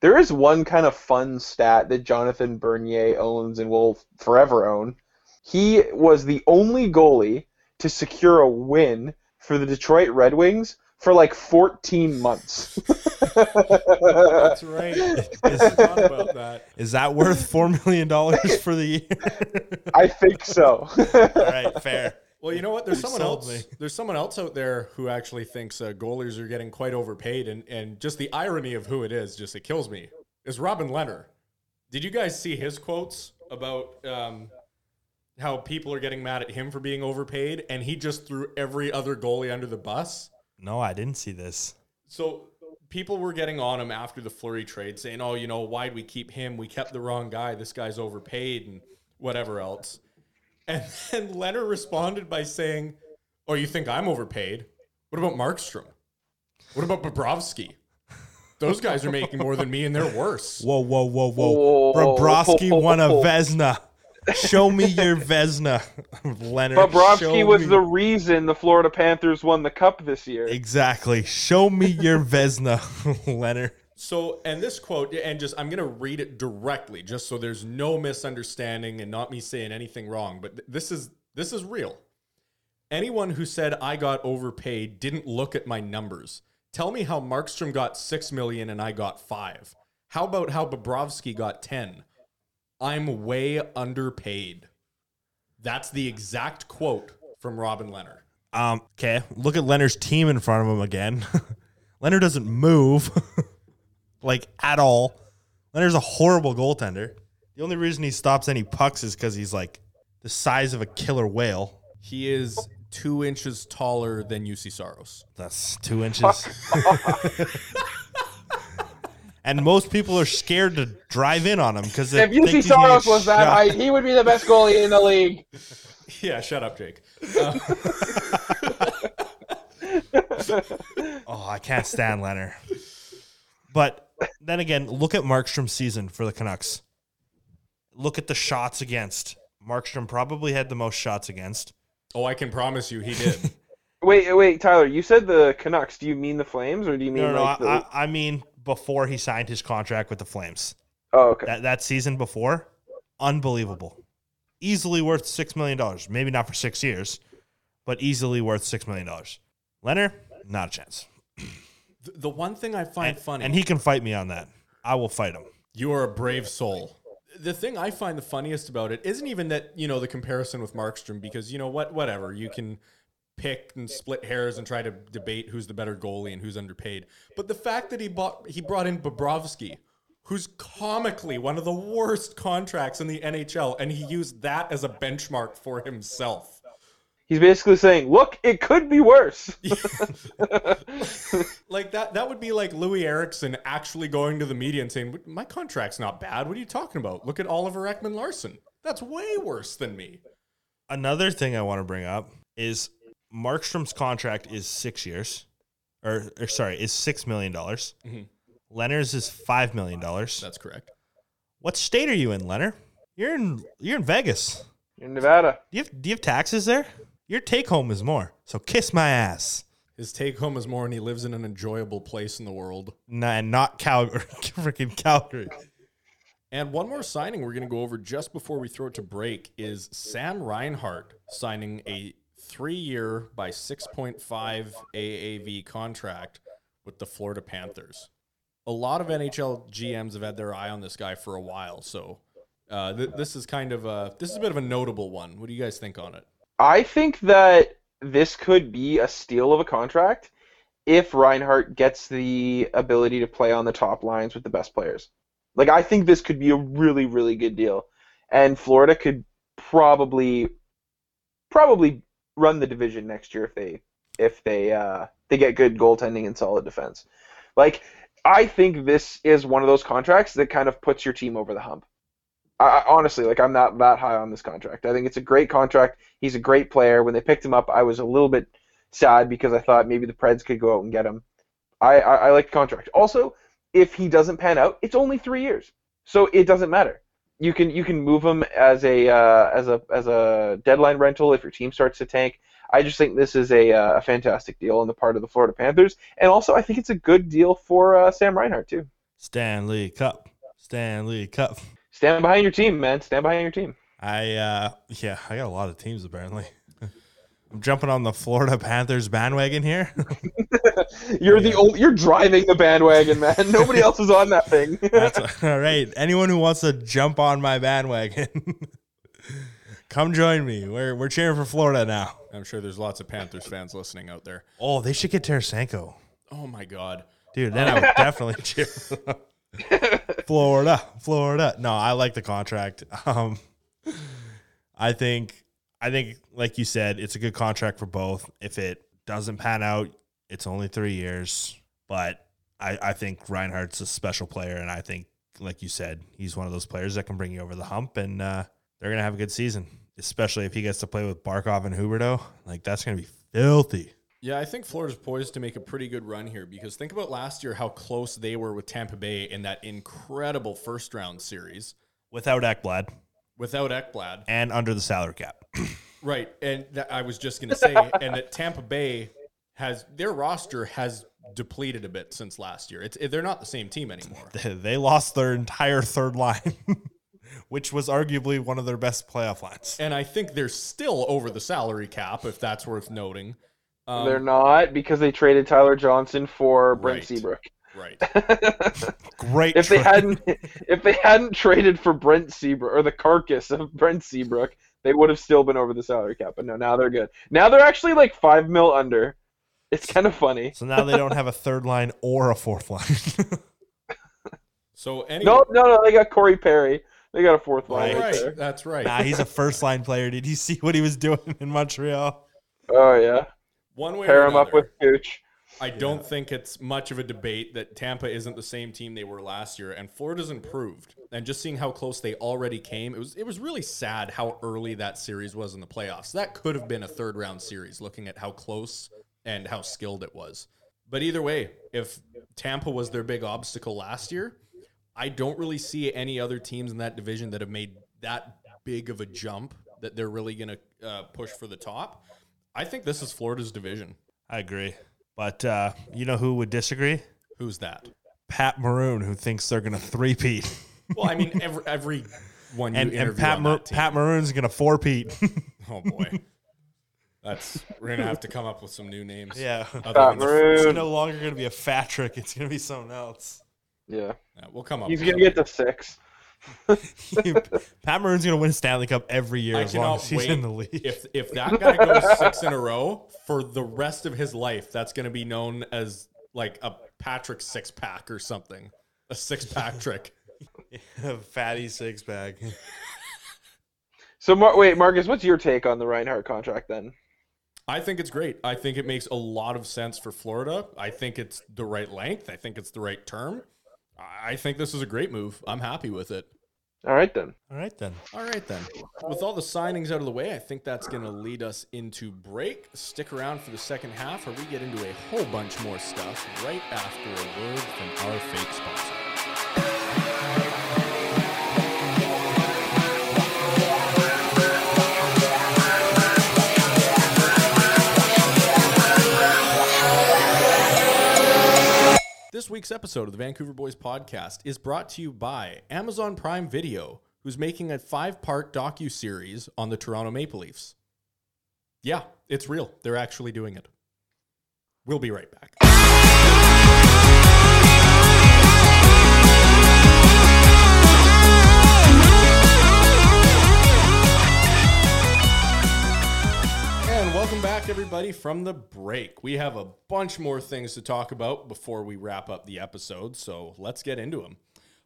There is one kind of fun stat that Jonathan Bernier owns and will forever own. He was the only goalie to secure a win for the Detroit Red Wings for like 14 months. That's right. I forgot about that. Is that worth $4 million for the year? I think so. All right, fair. Well, you know what? There's someone else. me. There's someone else out there who actually thinks uh, goalies are getting quite overpaid, and and just the irony of who it is, just it kills me. Is Robin Lehner? Did you guys see his quotes about um, how people are getting mad at him for being overpaid, and he just threw every other goalie under the bus? No, I didn't see this. So people were getting on him after the Fleury trade, saying, "Oh, you know, why'd we keep him? We kept the wrong guy. This guy's overpaid, and whatever else." And then Lehner responded by saying, "Oh, you think I'm overpaid? What about Markstrom? What about Bobrovsky? Those guys are making more than me, and they're worse." Whoa, whoa, whoa, whoa. Whoa. Bobrovsky won a Vezina. Show me your Vezina, Lehner. show Bobrovsky was me- the reason the Florida Panthers won the cup this year. Exactly. Show me your Vezina, Lehner. So, and this quote, and just I'm going to read it directly, just so there's no misunderstanding and not me saying anything wrong. But th- this is this is real. Anyone who said I got overpaid didn't look at my numbers. Tell me how Markstrom got six million and I got five. How about how Bobrovsky got ten? I'm way underpaid. That's the exact quote from Robin Lehner. Um, okay, look at Lehner's team in front of him again. Lehner doesn't move like at all. Lehner's a horrible goaltender. The only reason he stops any pucks is because he's like the size of a killer whale. He is two inches taller than Juuse Saros. That's two inches. and most people are scared to drive in on him because If Juuse Saros was that height, he would be the best goalie in the league. Yeah, shut up, Jake. Oh, I can't stand Lehner. But then again, look at Markstrom's season for the Canucks. Look at the shots against. Markstrom probably had the most shots against. Oh, I can promise you he did. Wait, wait, Tyler. You said the Canucks. Do you mean the Flames, or do you mean No, no, like I, the? I, I mean before he signed his contract with the Flames. oh, okay. That that season before, unbelievable. Easily worth six million dollars. Maybe not for six years, but easily worth six million dollars. Lehner, not a chance. the, the one thing I find And, funny, and he can fight me on that. I will fight him. you are a brave soul. The thing I find the funniest about it isn't even that you know the comparison with Markstrom because you know what, whatever you can pick and split hairs and try to debate who's the better goalie and who's underpaid. But the fact that he bought he brought in Bobrovsky, who's comically one of the worst contracts in the NHL, and he used that as a benchmark for himself. He's basically saying, "Look, it could be worse." Like that that would be like Loui Eriksson actually going to the media and saying, "My contract's not bad. What are you talking about? Look at Oliver Ekman-Larsson. That's way worse than me." Another thing I want to bring up is Markstrom's contract is six years, or, or sorry, is six million dollars. Mhm. Lehner's is five million dollars. That's correct. What state are you in, Lehner? You're in you're in Vegas. You're in Nevada. Do you have do you have taxes there? Your take home is more. So kiss my ass. His take home is more, and he lives in an enjoyable place in the world. Nah, and not Calgary, freaking Calgary. And one more signing we're going to go over just before we throw it to break is Sam Reinhart signing a three year by 6.5 AAV contract with the Florida Panthers. A lot of NHL GMs have had their eye on this guy for a while, so uh, th- this is kind of a this is a bit of a notable one. What do you guys think on it? I think that this could be a steal of a contract if Reinhart gets the ability to play on the top lines with the best players. Like I think this could be a really really good deal, and Florida could probably probably run the division next year if they if they uh, they get good goaltending and solid defense. Like I think this is one of those contracts that kind of puts your team over the hump. I, honestly, like I'm not that high on this contract. I think it's a great contract. He's a great player. When they picked him up, I was a little bit sad because I thought maybe the Preds could go out and get him. I, I, I like the contract. Also, if he doesn't pan out, it's only three years, so it doesn't matter. You can you can move him as a uh, as a as a deadline rental if your team starts to tank. I just think this is a, uh, a fantastic deal on the part of the Florida Panthers, and also I think it's a good deal for uh, Sam Reinhart too. Stanley Cup. Stanley Cup. Stand behind your team, man. Stand behind your team. I uh yeah, I got a lot of teams apparently. I'm jumping on the Florida Panthers bandwagon here. You're the only, you're driving the bandwagon, man. Nobody else is on that thing. That's all right. Anyone who wants to jump on my bandwagon, come join me. We're we're cheering for Florida now. I'm sure there's lots of Panthers fans listening out there. Oh, they should get Tarasenko. Oh my God. Dude, then I would definitely cheer for them. Florida, Florida. No, I like the contract. Um, I think, I think, like you said, it's a good contract for both. If it doesn't pan out, it's only three years. But I, I think Reinhart's a special player, and I think, like you said, he's one of those players that can bring you over the hump, and uh, they're gonna have a good season. Especially if he gets to play with Barkov and Huberdeau, like that's gonna be filthy. Yeah, I think Florida's poised to make a pretty good run here because think about last year how close they were with Tampa Bay in that incredible first round series Without Ekblad without Ekblad. and under the salary cap. Right. And that, I was just going to say, and that Tampa Bay has their roster has depleted a bit since last year. It's they're not the same team anymore. they lost their entire third line, which was arguably one of their best playoff lines. And I think they're still over the salary cap, if that's worth noting. Um, They're not because they traded Tyler Johnson for Brent Right. Seabrook. right. Great. if they hadn't if they hadn't traded for Brent Seabrook or the carcass of Brent Seabrook, they would have still been over the salary cap. But no, now they're good. Now they're actually like five mil under. It's kind of funny. so now they don't have a third line or a fourth line. So anyway, No, no, no. They got Corey Perry. They got a fourth line right, right, that's right. nah, he's a first line player. Did you see what he was doing in Montreal? Oh yeah, One way pair or him up with Cooch. I don't think it's much of a debate that Tampa isn't the same team they were last year, and Florida's improved. And just seeing how close they already came, it was it was really sad how early that series was in the playoffs. That could have been a third round series, looking at how close and how skilled it was. But either way, if Tampa was their big obstacle last year, I don't really see any other teams in that division that have made that big of a jump that they're really going to uh, push for the top. I think this is Florida's division. I agree, but uh, you know who would disagree? Who's that? Pat Maroon, who thinks they're going to three-peat, Well, I mean, every every one you and, interview and Pat on Mar- team. Pat Maroon's going to four-peat. Oh boy, that's we're gonna have to come up with some new names. yeah, Pat than the- it's no longer going to be a fat trick. It's going to be something else. Yeah, yeah, we'll come up. he's with gonna get to six. Pat Maroon's going to win a Stanley Cup every year I as long cannot as he's wait in the league. If if that guy goes six in a row for the rest of his life, that's gonna be known as like a Patrick six pack or something, a six pack trick. A fatty six pack. So Mar- wait, Marcus, what's your take on the Reinhart contract then? I think it's great. I think it makes a lot of sense for Florida. I think it's the right length. I think it's the right term. I I think this is a great move. I'm happy with it. All right then. All right then. All right, then. With all the signings out of the way, I think that's going to lead us into break. Stick around for the second half where we get into a whole bunch more stuff right after a word from our fake sponsor. Week's episode of the Vancouver Boys podcast is brought to you by Amazon Prime Video, who's making a five-part docu-series on the Toronto Maple Leafs. Yeah, it's real. They're actually doing it. We'll be right back. Welcome back, everybody, from the break. We have a bunch more things to talk about before we wrap up the episode, so let's get into them.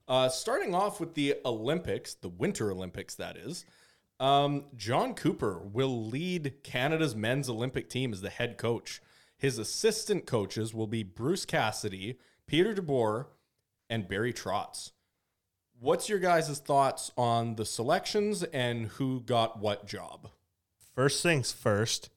Uh, starting off with the Olympics, the Winter Olympics, that is. Um, John Cooper will lead Canada's men's Olympic team as the head coach. His assistant coaches will be Bruce Cassidy, Peter DeBoer, and Barry Trotz. What's your guys' thoughts on the selections and who got what job? First things first.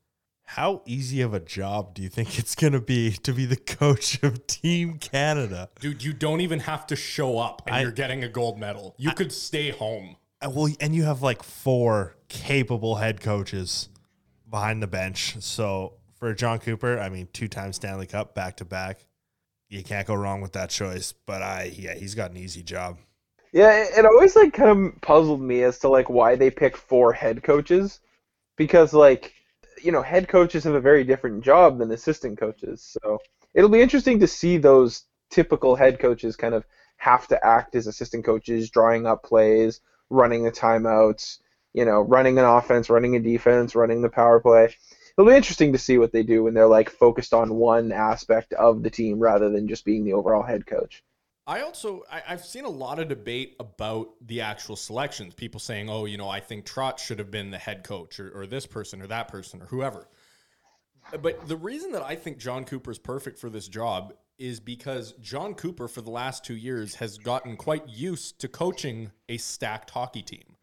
How easy of a job do you think it's going to be to be the coach of Team Canada? Dude, you don't even have to show up and I- you're getting a gold medal. You could stay home. Uh, Well, and you have like four capable head coaches behind the bench. So for John Cooper, I mean, two-time Stanley Cup back to back. You can't go wrong with that choice. But I, yeah, he's got an easy job. Yeah, it, it always like kind of puzzled me as to like why they pick four head coaches, because like you know head coaches have a very different job than assistant coaches. So it'll be interesting to see those typical head coaches kind of have to act as assistant coaches, drawing up plays, running the timeouts, you know, running an offense, running a defense, running the power play. It'll be interesting to see what they do when they're like focused on one aspect of the team rather than just being the overall head coach. I also I, I've seen a lot of debate about the actual selections. People saying, "Oh, you know, I think Trotz should have been the head coach, or, or this person, or that person, or whoever." But the reason that I think John Cooper is perfect for this job is because John Cooper, for the last two years, has gotten quite used to coaching a stacked hockey team,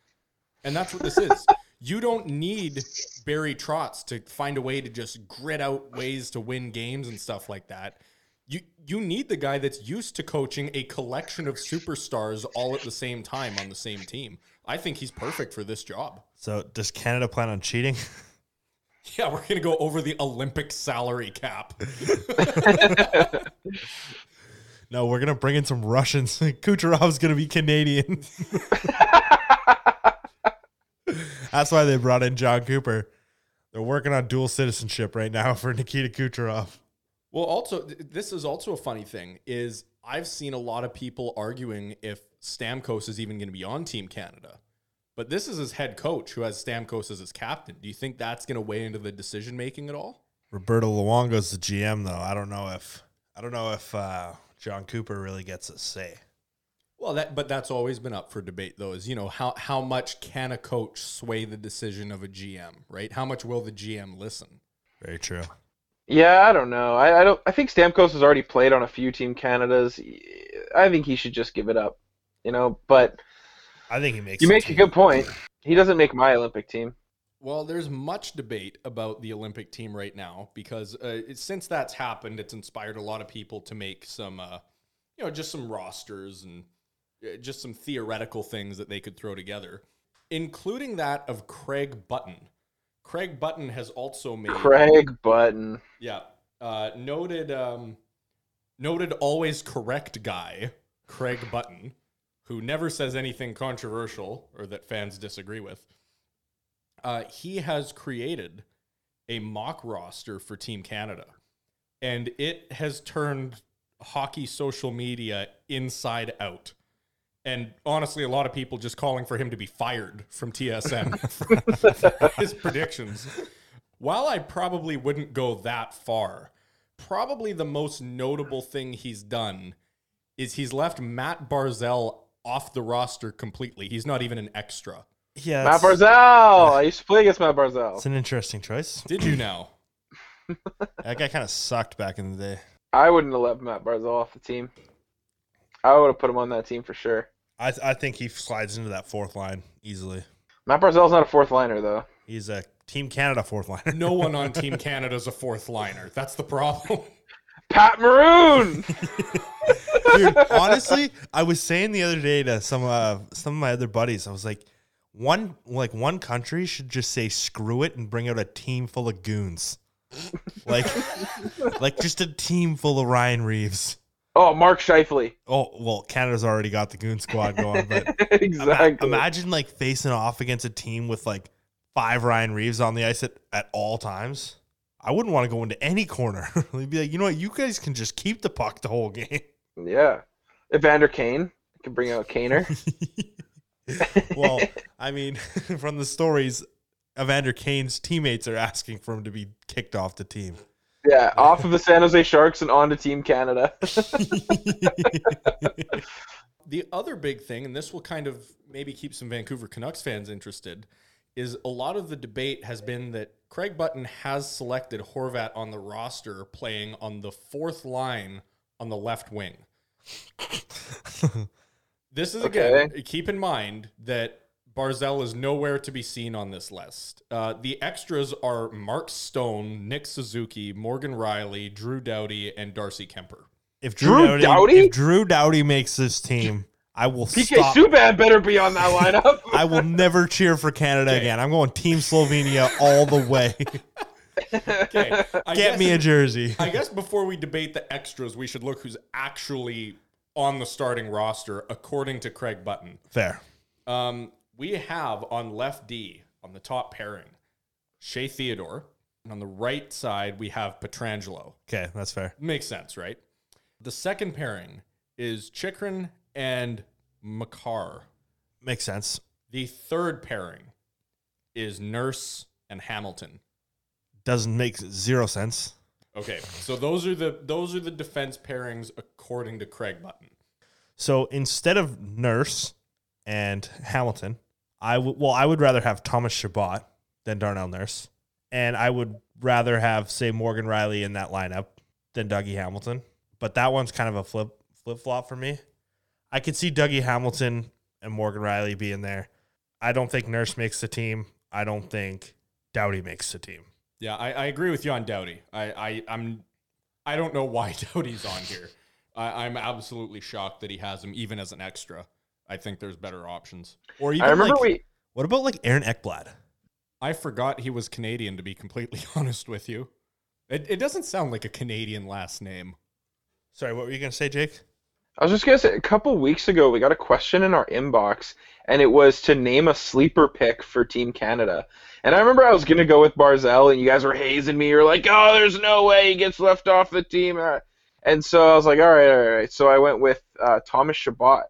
and that's what this is. You don't need Barry Trotz to find a way to just grit out ways to win games and stuff like that. You you need the guy that's used to coaching a collection of superstars all at the same time on the same team. I think he's perfect for this job. So does Canada plan on cheating? Yeah, we're gonna go over the Olympic salary cap. no, we're gonna bring in some Russians. Kucherov's gonna be Canadian. That's why they brought in John Cooper. They're working on dual citizenship right now for Nikita Kucherov. Well, also th- this is also a funny thing is I've seen a lot of people arguing if Stamkos is even going to be on Team Canada. But this is his head coach who has Stamkos as his captain. Do you think that's going to weigh into the decision making at all? Roberto Luongo's the GM though. I don't know if I don't know if uh, John Cooper really gets a say. Well, that but that's always been up for debate though. Is you know how how much can a coach sway the decision of a GM, right? How much will the GM listen? Very true. Yeah, I don't know. I, I don't. I think Stamkos has already played on a few Team Canadas. I think he should just give it up. You know, but I think he makes. you the make a good point. He doesn't make my Olympic team. Well, there's much debate about the Olympic team right now because uh, it, since that's happened, it's inspired a lot of people to make some, uh, you know, just some rosters and uh, just some theoretical things that they could throw together, including that of Craig Button. Craig Button has also made Craig Button. Yeah. Uh, noted um, noted always correct guy, Craig Button, who never says anything controversial or that fans disagree with. Uh, he has created a mock roster for Team Canada. And it has turned hockey social media inside out. And honestly, a lot of people just calling for him to be fired from TSN for his predictions. While I probably wouldn't go that far, probably the most notable thing he's done is he's left Matt Barzal off the roster completely. He's not even an extra. Yeah, Matt it's- Barzal. I used to play against Matt Barzal. It's an interesting choice. Did you now? That guy kind of sucked back in the day. I wouldn't have left Matt Barzal off the team. I would have put him on that team for sure. I I think he slides into that fourth line easily. Matt Barzal's not a fourth liner though. He's a Team Canada fourth liner. No one on Team Canada is a fourth liner. That's the problem. Pat Maroon. Dude, honestly, I was saying the other day to some uh, some of my other buddies, I was like, one like one country should just say screw it and bring out a team full of goons, like like just a team full of Ryan Reaves. Oh, Mark Scheifele. Oh well, Canada's already got the goon squad going, but ima- exactly. imagine like facing off against a team with like five Ryan Reaves on the ice at, at all times. I wouldn't want to go into any corner. They'd be like, you know what, you guys can just keep the puck the whole game. Yeah. Evander Kane can bring out Kaner. well, I mean, from the stories, Evander Kane's teammates are asking for him to be kicked off the team. Yeah, off of the San Jose Sharks and on to Team Canada. The other big thing, and this will kind of maybe keep some Vancouver Canucks fans interested, is a lot of the debate has been that Craig Button has selected Horvat on the roster playing on the fourth line on the left wing. This is again, keep in mind that Barzal is nowhere to be seen on this list. Uh, the extras are Mark Stone, Nick Suzuki, Morgan Rielly, Drew Doughty, and Darcy Kuemper. If Drew Drew, Doughty, Doughty? if Drew Doughty makes this team, I will PK stop. Subban better be on that lineup. I will never cheer for Canada again. I'm going Team Slovenia all the way. Okay, I Get guess- me a jersey. I guess before we debate the extras, we should look who's actually on the starting roster according to Craig Button. Fair. Um, we have on left D on the top pairing Shea Theodore, and on the right side we have Pietrangelo. Okay, that's fair. Makes sense, right? The second pairing is Chychrun and Makar. Makes sense. The third pairing is Nurse and Hamilton. Doesn't make zero sense. Okay, so those are the those are the defense pairings according to Craig Button. So instead of Nurse and Hamilton, I would well, I would rather have Thomas Chabot than Darnell Nurse, and I would rather have say Morgan Rielly in that lineup than Dougie Hamilton. But that one's kind of a flip flip flop for me. I could see Dougie Hamilton and Morgan Rielly being there. I don't think Nurse makes the team. I don't think Doughty makes the team. Yeah, I, I agree with you on Doughty. I, I I'm I don't know why Doughty's on here. I, I'm absolutely shocked that he has him even as an extra. I think there's better options. Or even I remember like, we what about like Aaron Ekblad? I forgot he was Canadian, to be completely honest with you. It, it doesn't sound like a Canadian last name. Sorry, what were you gonna say, Jake? I was just gonna say a couple weeks ago we got a question in our inbox and it was to name a sleeper pick for Team Canada. And I remember I was gonna go with Barzal and you guys were hazing me. You were like, "Oh, there's no way he gets left off the team." And so I was like, "All right, all right." So I went with uh, Thomas Chabot.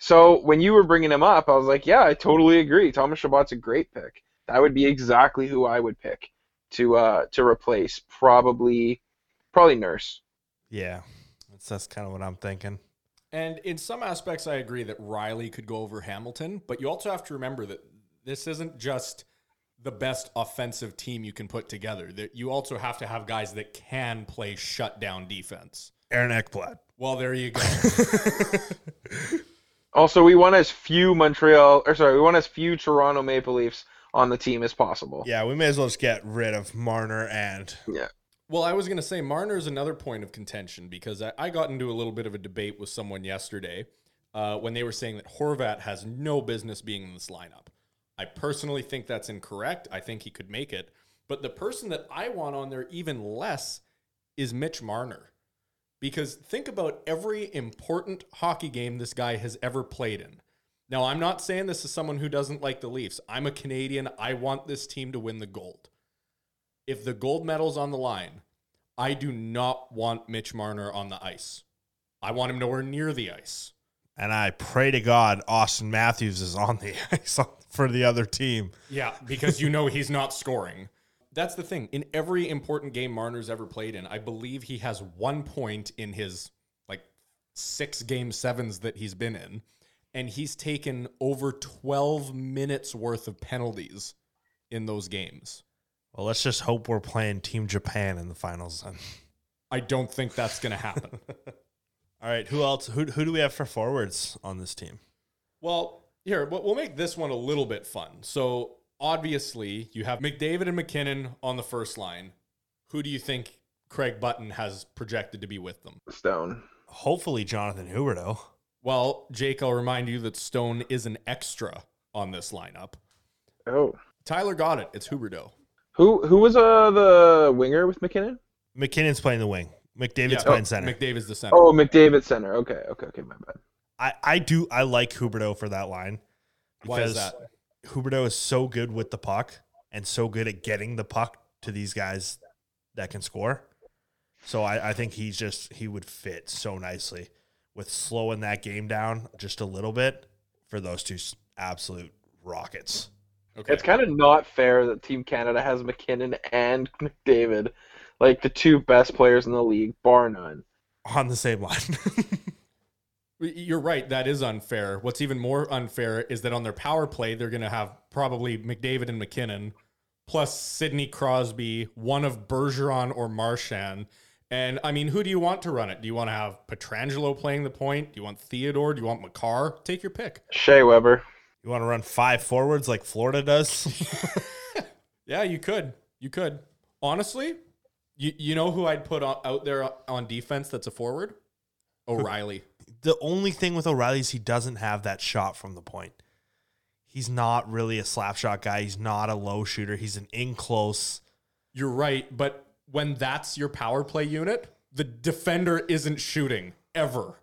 So when you were bringing him up, I was like, "Yeah, I totally agree. Thomas Chabot's a great pick. That would be exactly who I would pick to uh, to replace probably probably Nurse." Yeah, that's that's kind of what I'm thinking. And in some aspects, I agree that Rielly could go over Hamilton, but you also have to remember that this isn't just the best offensive team you can put together. That you also have to have guys that can play shutdown defense. Aaron Ekblad. Well, there you go. Also, we want as few Montreal, or sorry, we want as few Toronto Maple Leafs on the team as possible. Yeah, we may as well just get rid of Marner and yeah. Well, I was going to say Marner is another point of contention because I, I got into a little bit of a debate with someone yesterday uh, when they were saying that Horvat has no business being in this lineup. I personally think that's incorrect. I think he could make it. But the person that I want on there even less is Mitch Marner. Because think about every important hockey game this guy has ever played in. Now, I'm not saying this is someone who doesn't like the Leafs. I'm a Canadian. I want this team to win the gold if the gold medal's on the line, I do not want Mitch Marner on the ice. I want him nowhere near the ice. and I pray to God Auston Matthews is on the ice for the other team. Yeah, because you know he's not scoring. That's the thing. In every important game Marner's ever played in, I believe he has one point in his like six game sevens that he's been in, and he's taken over 12 minutes worth of penalties in those games. Well, let's just hope we're playing Team Japan in the finals then. I don't think that's going to happen. All right, who else? Who who do we have for forwards on this team? Well, here, but we'll make this one a little bit fun. So obviously, you have McDavid and MacKinnon on the first line. Who do you think Craig Button has projected to be with them? Stone. Hopefully, Jonathan Huberdeau. Well, Jake, I'll remind you that Stone is an extra on this lineup. Oh. Tyler got it. It's Huberdeau. Who who was uh the winger with MacKinnon? MacKinnon's playing the wing. McDavid's Yeah. playing Oh, center. McDavid's the center. Oh, McDavid center. Okay, okay, okay, my bad. I, I do I like Huberdeau for that line. Why is that? Huberdeau is so good with the puck and so good at getting the puck to these guys that can score. So I, I think he's just he would fit so nicely with slowing that game down just a little bit for those two absolute rockets. Okay. It's kind of not fair that Team Canada has MacKinnon and McDavid, like the two best players in the league, bar none. On the same line. You're right. That is unfair. What's even more unfair is that on their power play, they're going to have probably McDavid and MacKinnon, plus Sidney Crosby, one of Bergeron or Marchand. And I mean, who do you want to run it? Do you want to have Pietrangelo playing the point? Do you want Theodore? Do you want Makar? Take your pick. Shea Weber. you want to run five forwards like Florida does? Yeah, you could. You could. Honestly, you, you know who I'd put on, out there on defense that's a forward? O'Reilly. The only thing with O'Reilly is he doesn't have that shot from the point. He's not really a slap shot guy. He's not a low shooter. He's an in close. You're right, but when that's your power play unit, the defender isn't shooting ever.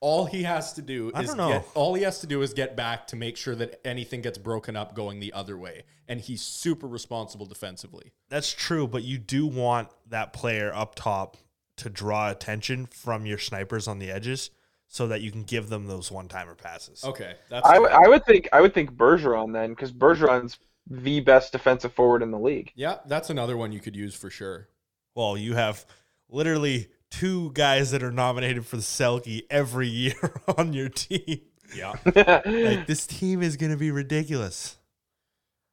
All he has to do I is know. get all he has to do is get back to make sure that anything gets broken up going the other way. And he's super responsible defensively. That's true, but you do want that player up top to draw attention from your snipers on the edges so that you can give them those one timer passes. Okay, that's I, w- I would think I would think Bergeron then, because Bergeron's the best defensive forward in the league. yeah, that's another one you could use for sure. Well, you have literally two guys that are nominated for the Selke every year on your team. Yeah. Like this team is going to be ridiculous.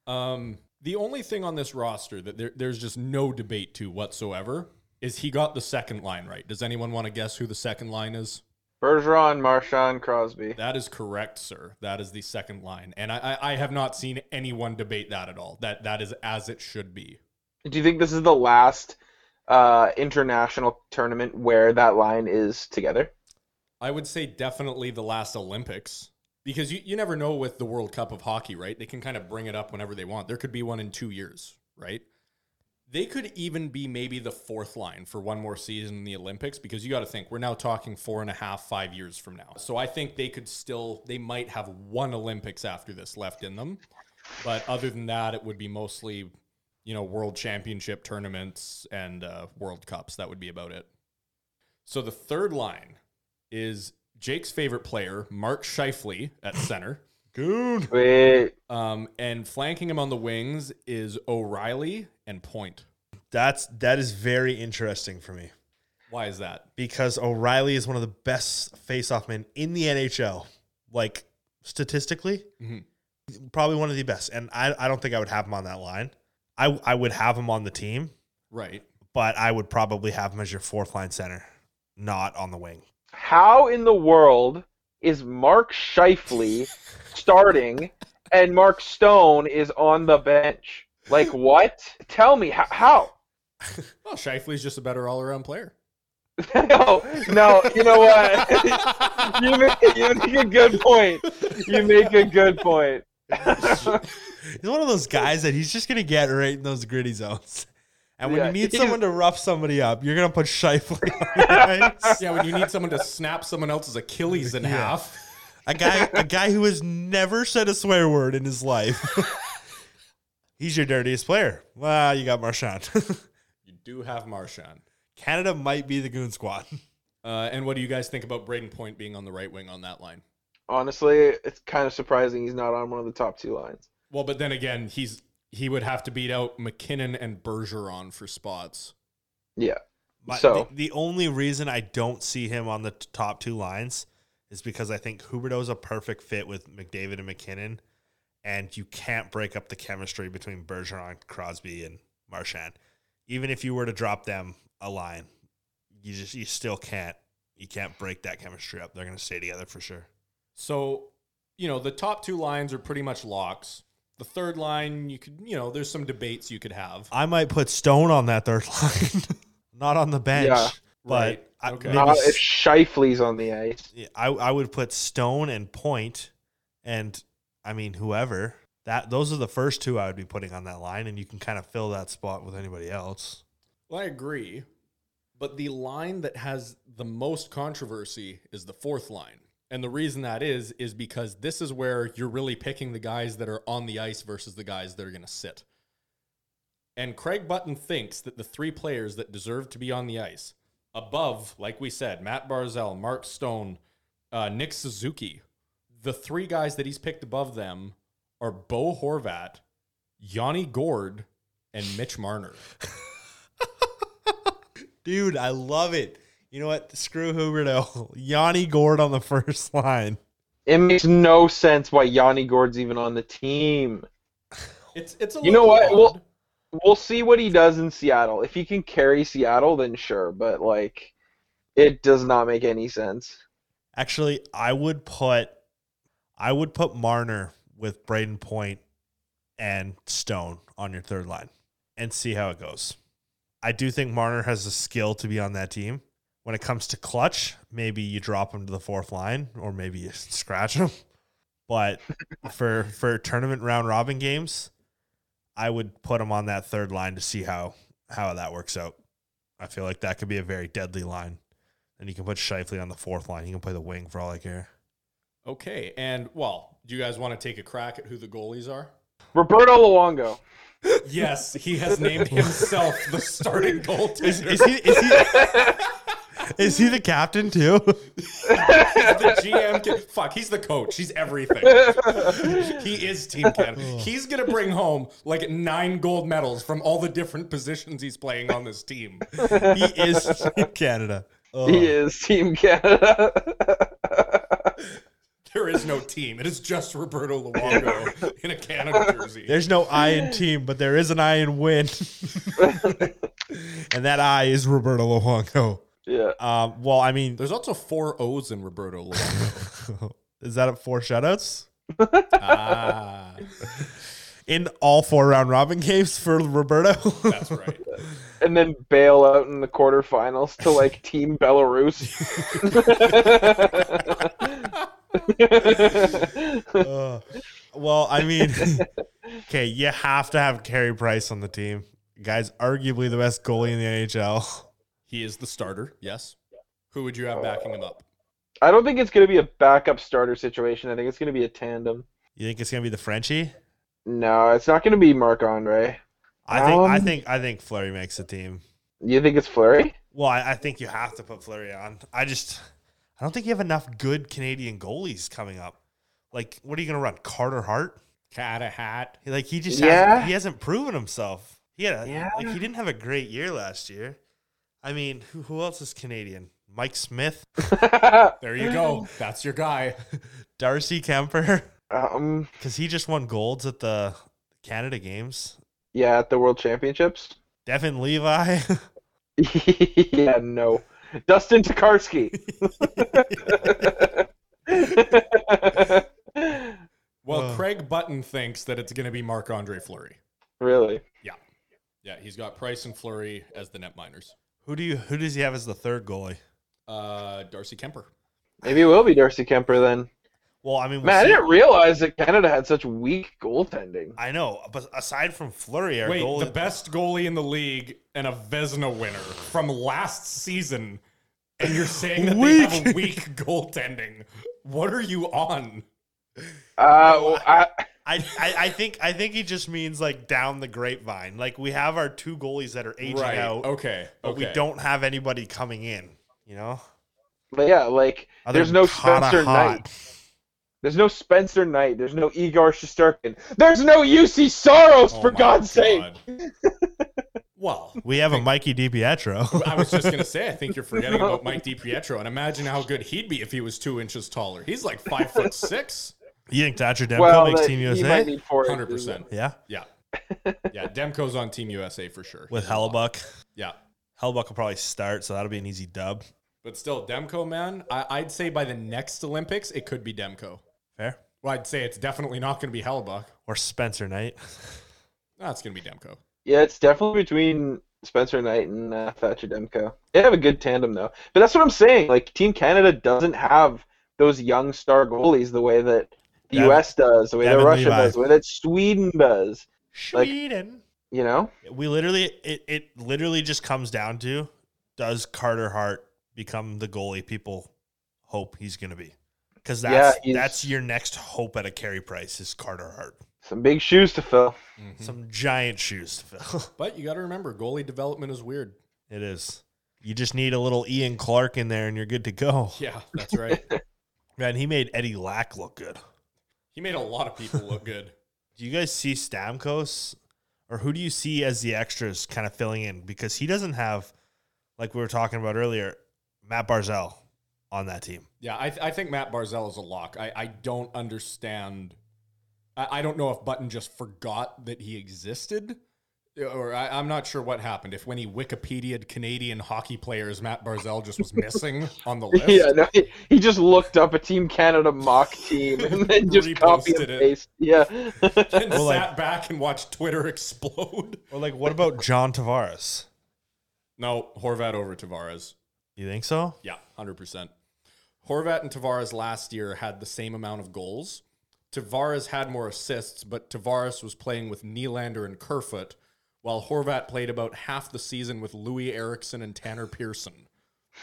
Um, the only thing on this roster that there, there's just no debate to whatsoever is he got the second line right. Does anyone want to guess who the second line is? Bergeron, Marchand, Crosby. That is correct, sir. That is the second line, and I, I, I have not seen anyone debate that at all. That that is as it should be. Do you think this is the last uh, international tournament where that line is together? I would say definitely the last Olympics because you, you never know with the World Cup of hockey, right? They can kind of bring it up whenever they want. There could be one in two years, right? They could even be maybe the fourth line for one more season in the Olympics because you got to think we're now talking four and a half, five years from now. So I think they could still, they might have one Olympics after this left in them. But other than that, it would be mostly, you know, world championship tournaments and uh, World Cups. That would be about it. So the third line is Jake's favorite player, Mark Scheifele at center. Goon. Wait, Um, and flanking him on the wings is O'Reilly and Point. That's that is very interesting for me Why is that? because O'Reilly is one of the best face-off men in the NHL. Like statistically, Mhm. probably one of the best. And I, I don't think I would have him on that line. I I would have him on the team, Right. but I would probably have him as your fourth line center, not on the wing. how in the world is Mark Scheifele starting and Mark Stone is on the bench? Like what? Tell me how? how? Well, Scheifele's just a better all-around player. no, no. You know what? you, make, you make a good point. You make a good point. He's one of those guys that he's just gonna get right in those gritty zones. And when Yeah, you need he's- someone to rough somebody up, you're gonna put Scheifele on the ice. Yeah, when you need someone to snap someone else's Achilles in Yeah. half. A guy, a guy who has never said a swear word in his life. He's your dirtiest player. Well, you got Marchand. You do have Marchand. Canada might be the goon squad. Uh, and what do you guys think about Brayden Point being on the right wing on that line? Honestly, it's kind of surprising he's not on one of the top two lines. Well, but then again, he's he would have to beat out MacKinnon and Bergeron for spots. Yeah. My- So- the, the only reason I don't see him on the t- top two lines is because I think Huberdeau's a perfect fit with McDavid and MacKinnon, and you can't break up the chemistry between Bergeron, Crosby, and Marchand. Even if you were to drop them a line, you just you still can't you can't break that chemistry up. They're gonna stay together for sure. So you know, the top two lines are pretty much locks. The third line, you could, you know, there's some debates you could have. I might put Stone on that third line, not on the bench. Yeah. But Right. I, Okay. maybe Not if Scheifele's on the ice. I I would put Stone and Point, and I mean whoever that those are the first two I would be putting on that line, and you can kind of fill that spot with anybody else. Well, I agree. But the line that has the most controversy is the fourth line. And the reason that is, is because this is where you're really picking the guys that are on the ice versus the guys that are going to sit. And Craig Button thinks that the three players that deserve to be on the ice, above, like we said, Matt Barzal, Mark Stone, uh, Nick Suzuki, the three guys that he's picked above them are Bo Horvat, Yanni Gourde, and Mitch Marner. Dude, I love it. You know what? Screw Huberdeau. Yanni Gourde on the first line. It makes no sense why Yanni Gourde's even on the team. It's it's a You know what? odd. Well- We'll see what he does in Seattle. If he can carry Seattle, then sure. But like, it does not make any sense. Actually, I would put I would put Marner with Brayden Point and Stone on your third line and see how it goes. I do think Marner has the skill to be on that team. When it comes to clutch, maybe you drop him to the fourth line or maybe you scratch him. But for for tournament round robin games, I would put him on that third line to see how how that works out. I feel like that could be a very deadly line. And you can put Scheifele on the fourth line. He can play the wing for all I care. okay. And well, do you guys want to take a crack at who the goalies are? Roberto Luongo. Yes, he has named himself the starting goaltender. Is, is he is he is he the captain too? the GM. Can, fuck, he's the coach. He's everything. he is Team Canada. Oh. He's gonna bring home like nine gold medals from all the different positions he's playing on this team. he is Team Canada. Oh. He is Team Canada. There is no team. It is just Roberto Luongo in a Canada jersey. There's no I in team, but there is an I in win. and that I is Roberto Luongo. Yeah. Um, well, I mean, There's also four O's in Roberto Luongo. is that at four shutouts? ah, In all four round robin games for Roberto? that's right. And then bail out in the quarterfinals to like Team Belarus. Uh, well, I mean, okay, you have to have Carey Price on the team. Guy's arguably the best goalie in the NHL. He is the starter. Yes. Who would you have backing him up? I don't think it's going to be a backup starter situation. I think it's going to be a tandem. You think it's gonna be the Frenchie? No, it's not going to be Marc Andre. I think I Um, think I think Fleury makes the team. You think it's Fleury? Well, I, I think you have to put Fleury on. I just I don't think you have enough good Canadian goalies coming up. Like, what are you gonna run? Carter Hart? Cat a hat. Like he just Yeah. hasn't, he hasn't proven himself. He had a, Yeah. like he didn't have a great year last year. I mean, who, who else is Canadian? Mike Smith, There you go. That's your guy. Darcy Kuemper, um, because he just won golds at the Canada Games. yeah, at the World Championships. Devon Levi. yeah, no. Dustin Tokarski. Well, Uh. Craig Button thinks that it's going to be Marc Andre Fleury. really? Yeah, Yeah, he's got Price and Fleury as the net miners. Who do you who does he have as the third goalie? Uh, Darcy Kuemper. Maybe it will be Darcy Kuemper then. Well, I mean, we'll Man, I see. didn't realize that Canada had such weak goaltending. I know, but aside from Fleury, our Wait, goal the best goalie in the league and a Vezina winner from last season, and you're saying that they have a Weak. weak goaltending. What are you on? Uh, well, I, I, I, I think I think he just means like down the grapevine. Like we have our two goalies that are aging right. out, Okay. but okay. we don't have anybody coming in. You know, but yeah, like Other there's no Spencer Hart. Knight. There's no Spencer Knight. There's no Igor Shesterkin. There's no Juuse Saros, Oh for my God's sake. Well, We have a Mikey DiPietro. I was just gonna say, I think you're forgetting about Mike DiPietro, and imagine how good he'd be if he was two inches taller. He's like five foot six. You think Thatcher Demko Well, makes Team USA? might need four Hundred inches. percent. yeah, Yeah. Yeah. Demko's on Team USA for sure. with He's. Hellebuyck. Yeah. Hellebuyck will probably start, so that'll be an easy dub. But still, Demko, man, I, I'd say by the next Olympics, it could be Demko. Fair. Well, I'd say it's definitely not going to be Hellebuyck. or Spencer Knight. That's going to be Demko. Yeah, it's definitely between Spencer Knight and uh, Thatcher Demko. They have a good tandem though. But that's what I'm saying. Like Team Canada doesn't have those young star goalies the way that the Devin- U.S. does, the way Devin that Russia Levi. does, the way that Sweden does. Like- Sweden. You know? we literally it, it literally just comes down to does Carter Hart become the goalie people hope he's going to be? Because that's he's- that's your next hope at a Carey Price is Carter Hart. Some big shoes to fill. Mm-hmm. Some giant shoes to fill. But you got to remember, goalie development is weird. it is. You just need a little Ian Clark in there and you're good to go. Yeah, that's right. Man, he made Eddie Lack look good. He made a lot of people look good. Do you guys see Stamkos or who do you see as the extras kind of filling in? Because he doesn't have, like we were talking about earlier, Matt Barzal on that team. Yeah, I, th- I think Matt Barzal is a lock. I, I don't understand. I, I don't know if Button just forgot that he existed, or I, I'm not sure what happened. If when he Wikipedia'd Canadian hockey players, Matt Barzal just was missing on the list. Yeah, no, he, he just looked up a Team Canada mock team and then just copy and Reposted it. paste. Yeah. and Well, like- sat back and watched Twitter explode. Or like, what about John Tavares? No, Horvat over Tavares. You think so? Yeah, 100%. Horvat and Tavares last year had the same amount of goals. Tavares had more assists, but Tavares was playing with Nylander and Kerfoot, while Horvat played about half the season with Loui Eriksson and Tanner Pearson.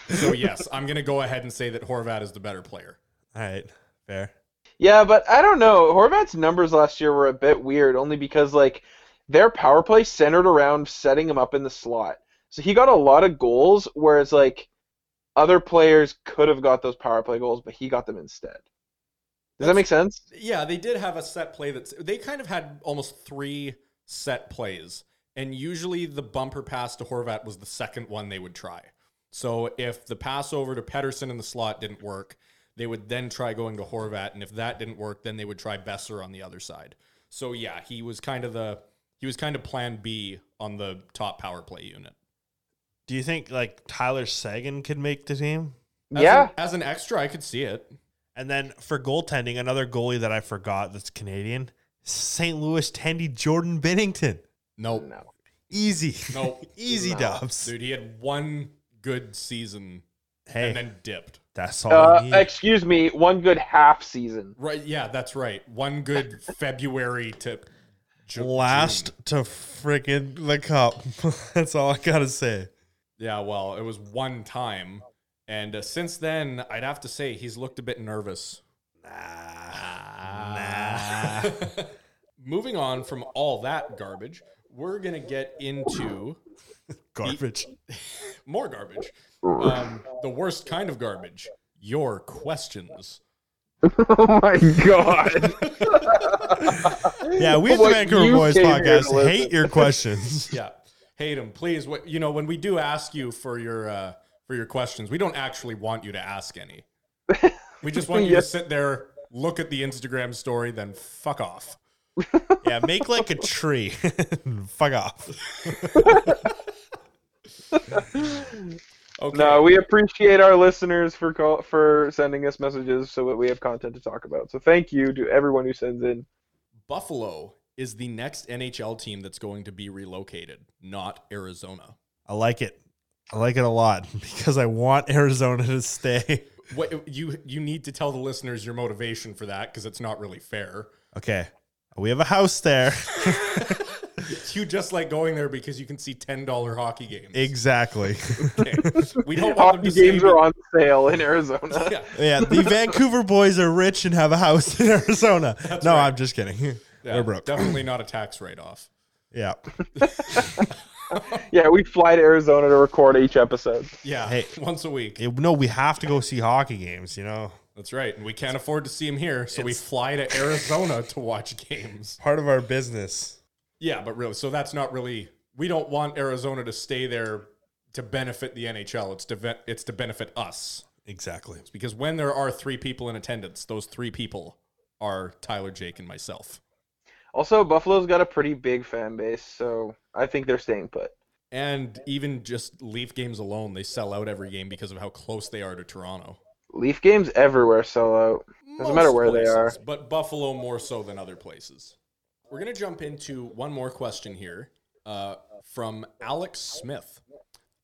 So, yes, I'm going to go ahead and say that Horvat is the better player. All right, fair. Yeah, but I don't know. Horvat's numbers last year were a bit weird, only because like their power play centered around setting him up in the slot. So he got a lot of goals, whereas like other players could have got those power play goals, but he got them instead. Does that make sense? Yeah, they did have a set play that's they kind of had almost three set plays. And usually the bumper pass to Horvat was the second one they would try. So if the pass over to Pettersson in the slot didn't work, they would then try going to Horvat. And if that didn't work, then they would try Boeser on the other side. So yeah, he was kind of the he was kind of plan B on the top power play unit. Do you think like Tyler Seguin could make the team? As yeah. An, as an extra, I could see it. And then for goaltending, another goalie that I forgot that's Canadian, St. Louis Tendy Jordan Binnington. Nope. No. Easy. Nope. Easy No. dubs. Dude, he had one good season Hey, and then dipped. that's all Uh, need. excuse me, one good half season. Right. Yeah, that's right. One good February to Ju- Last June. to freaking the cup. that's all I gotta say. Yeah, well, it was one time. And uh, since then, I'd have to say he's looked a bit nervous. Nah. Moving on from all that garbage, we're going to get into Garbage. more garbage. Um, the worst kind of garbage your questions. oh my god. Yeah, we at the What Vancouver Boys podcast hate your questions. Yeah. Hate him. Please, what, you know, when we do ask you for your uh, for your questions, we don't actually want you to ask any. We just want you to sit there, look at the Instagram story, then fuck off. Yeah, make like a tree. Fuck off. Okay. No, we appreciate our listeners for call, for sending us messages so that we have content to talk about. So thank you to everyone who sends in. Buffalo is the next NHL team that's going to be relocated, not Arizona. I like it. I like it a lot because I want Arizona to stay. What you you need to tell the listeners your motivation for that because it's not really fair. Okay. We have a house there. You just like going there because you can see ten dollar hockey games. exactly. Okay. We don't want them Hockey to say games are on sale in Arizona. Yeah. Yeah, the Vancouver boys are rich and have a house in Arizona. no, right. I'm just kidding. Yeah, They're broke. Definitely not a tax write off. Yeah. Yeah, we fly to Arizona to record each episode. Yeah, Hey. once a week. It- no, we have to go see hockey games, you know? That's right. And we can't afford to see him here, so we fly to Arizona to watch games. Part of our business. Yeah, but really, so that's not really. We don't want Arizona to stay there to benefit the NHL. It's to ve- it's to benefit us Exactly. because when there are three people in attendance, those three people are Tyler, Jake, and myself. Also, Buffalo's got a pretty big fan base, so I think they're staying put. And even just Leaf games alone, they sell out every game because of how close they are to Toronto. Leaf games everywhere sell out. Doesn't matter where they are. But Buffalo more so than other places. We're going to jump into one more question here uh, from Alex Smith.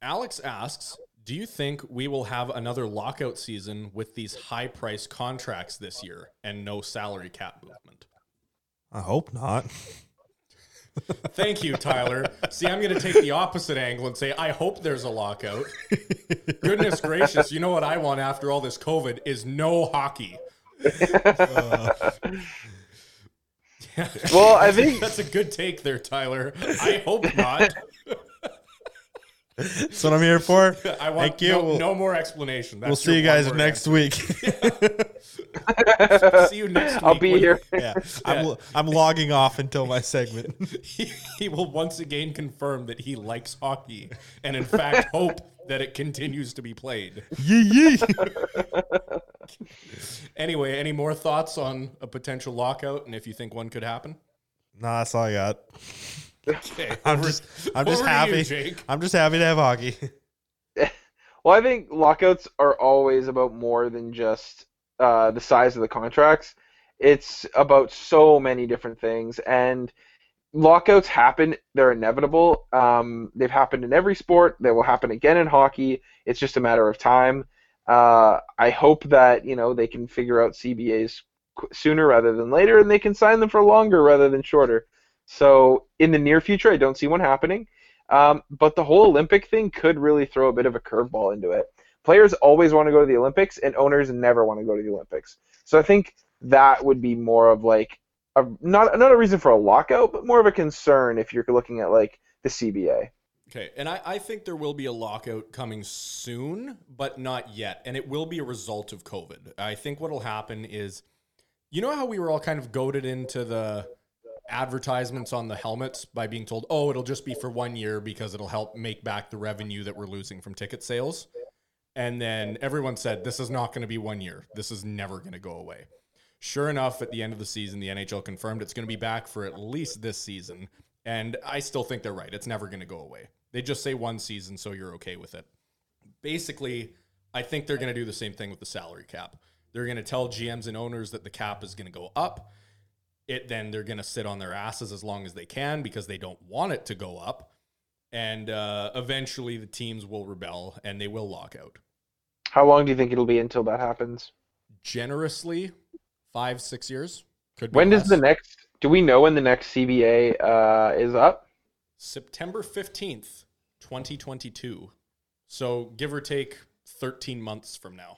Alex asks Do you think we will have another lockout season with these high price contracts this year and no salary cap movement? I hope not. Thank you, Tyler. See, I'm going to take the opposite angle and say, I hope there's a lockout. Goodness gracious, you know what I want after all this COVID is no hockey. Uh. Well, I think That's a good take there, Tyler. I hope not. That's what I'm here for. I want Thank you. No, no more explanation. That's We'll see you guys next answer. week. See you next week. I'll be when- here. yeah, I'm, I'm logging off until my segment. He, he will once again confirm that he likes hockey and, in fact, hope that it continues to be played. yee yee. Anyway, any more thoughts on a potential lockout and if you think one could happen? Nah, that's all I got. Okay. I'm just, I'm just Over to you, happy. I'm just happy to have hockey. Well, I think lockouts are always about more than just uh, the size of the contracts. It's about so many different things, and lockouts happen. They're inevitable. Um, they've happened in every sport. They will happen again in hockey. It's just a matter of time. Uh, I hope that you know they can figure out CBAs sooner rather than later, and they can sign them for longer rather than shorter. So in the near future, I don't see one happening. Um, but the whole Olympic thing could really throw a bit of a curveball into it. Players always want to go to the Olympics, and owners never want to go to the Olympics. So I think that would be more of like a not not a reason for a lockout, but more of a concern if you're looking at like the CBA. Okay, and I, I think there will be a lockout coming soon, but not yet. And it will be a result of COVID. I think what will happen is, you know how we were all kind of goaded into the advertisements on the helmets by being told, oh, it'll just be for one year because it'll help make back the revenue that we're losing from ticket sales. And then everyone said, this is not going to be one year. This is never going to go away. Sure enough, at the end of the season, the NHL confirmed it's going to be back for at least this season. And I still think they're right. It's never going to go away. They just say one season, so you're okay with it. Basically, I think they're going to do the same thing with the salary cap. They're going to tell GMs and owners that the cap is going to go up. It then they're going to sit on their asses as long as they can because they don't want it to go up. And uh, eventually, the teams will rebel and they will lock out. How long do you think it'll be until that happens? Generously, five six years. Could be When does the next? Do we know when the next CBA uh, is up? September 15th, 2022. So give or take 13 months from now.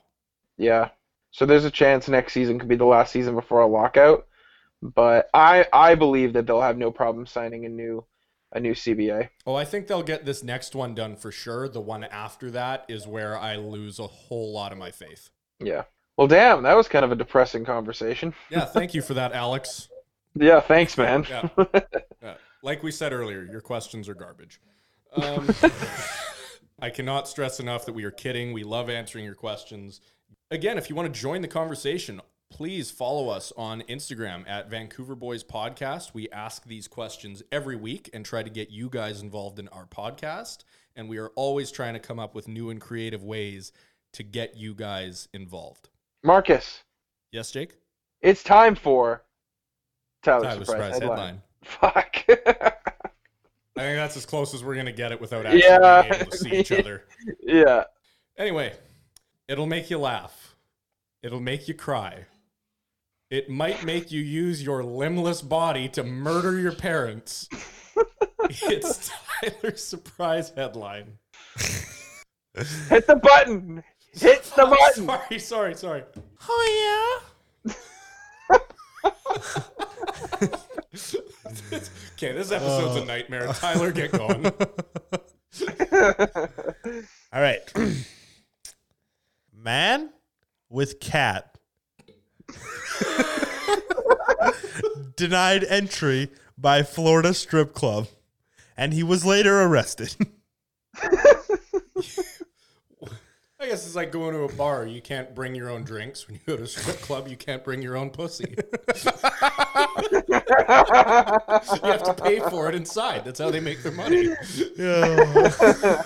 Yeah. So there's a chance next season could be the last season before a lockout. But I I believe that they'll have no problem signing a new a new CBA. Oh, I think they'll get this next one done for sure. The one after that is where I lose a whole lot of my faith. Yeah. Well, damn, that was kind of a depressing conversation. Yeah, thank you for that, Alex. Yeah, thanks, man. Yeah. Yeah. Like we said earlier, your questions are garbage. Um, I cannot stress enough that we are kidding. We love answering your questions. Again, if you want to join the conversation, please follow us on Instagram at Vancouver Boys Podcast. We ask these questions every week and try to get you guys involved in our podcast. And we are always trying to come up with new and creative ways to get you guys involved. Marcus, Yes, Jake? it's time for Tyler's, Tyler's surprise, surprise headline. headline. Fuck. I think that's as close as we're going to get it without actually Yeah. being able to see each other. yeah. Anyway, it'll make you laugh. It'll make you cry. It might make you use your limbless body to murder your parents. it's Tyler's surprise headline. Hit the button. Hit the button. Sorry, sorry, sorry. Oh yeah. Okay, this episode's a uh. nightmare. Tyler, get going. All right. Man with cat denied entry by Florida strip club, and he was later arrested. I guess it's like going to a bar. You can't bring your own drinks. When you go to a strip club, you can't bring your own pussy. you have to pay for it inside. That's how they make their money. Yeah.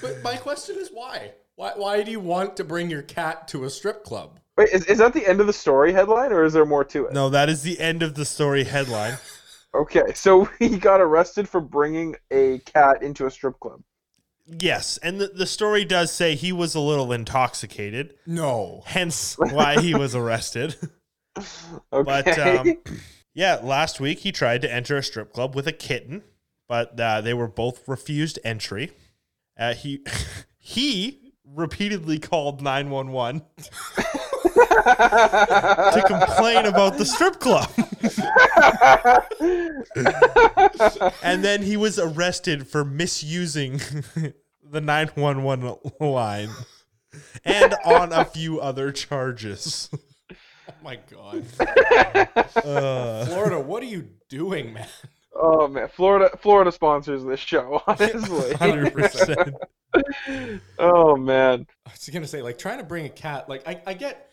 But my question is why? Why, why do you want to bring your cat to a strip club? Wait, is, is that the end of the story headline, or is there more to it? No, that is the end of the story headline. Okay, so he got arrested for bringing a cat into a strip club. Yes, and the, the story does say he was a little intoxicated, No. hence why he was arrested. Okay. But um, yeah, last week he tried to enter a strip club with a kitten, but uh, they were both refused entry. Uh, he he repeatedly called nine one one to complain about the strip club, and then he was arrested for misusing the nine one one line and on a few other charges. Oh my god. Uh, Florida, what are you doing, man? oh man, Florida Florida sponsors this show. Honestly. 100%. Oh man. I was gonna say, like, trying to bring a cat, like, I, I get.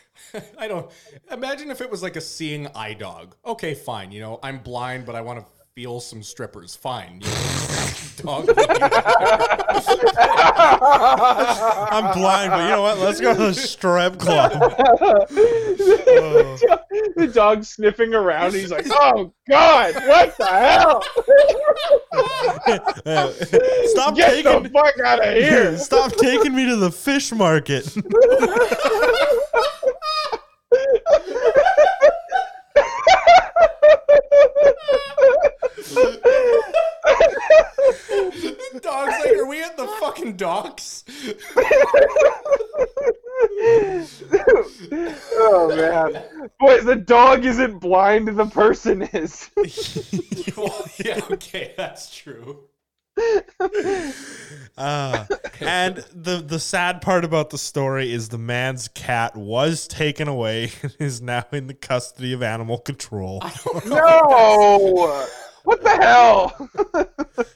I don't imagine if it was like a seeing eye dog. Okay, fine. You know, I'm blind, but I want to feel some strippers. Fine. You know, dog. I'm blind, but you know what? Let's go to the strip club. the dog's sniffing around. He's like, "Oh God, what the hell? Stop Get taking the fuck out of here!" Stop taking me to the fish market. The dog's like, are we at the fucking docks? oh man, boys, the dog isn't blind. The person is. Well, yeah, okay, that's true. Uh, and the the sad part about the story is the man's cat was taken away and is now in the custody of animal control. no. What the hell?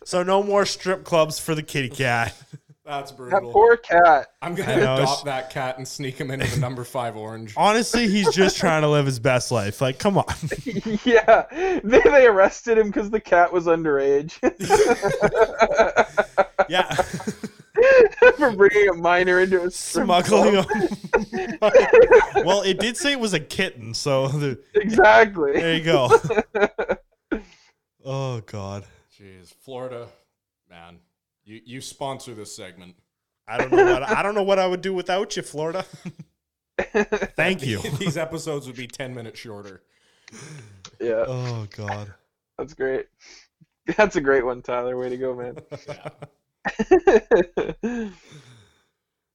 So no more strip clubs for the kitty cat. That's brutal. that poor cat. I'm gonna know, adopt it's- that cat and sneak him into the number five orange. Honestly, he's just trying to live his best life. Like, come on. yeah, they, they arrested him because the cat was underage Yeah. for bringing a minor into a Smuggling him. well, it did say it was a kitten, so the, Exactly. there you go. Oh God. Jeez, Florida, man, you you sponsor this segment. I don't know what I don't know what I would do without you, Florida. Thank you. These episodes would be ten minutes shorter. Yeah, Oh God. that's great. That's a great one, Tyler. Way to go, man.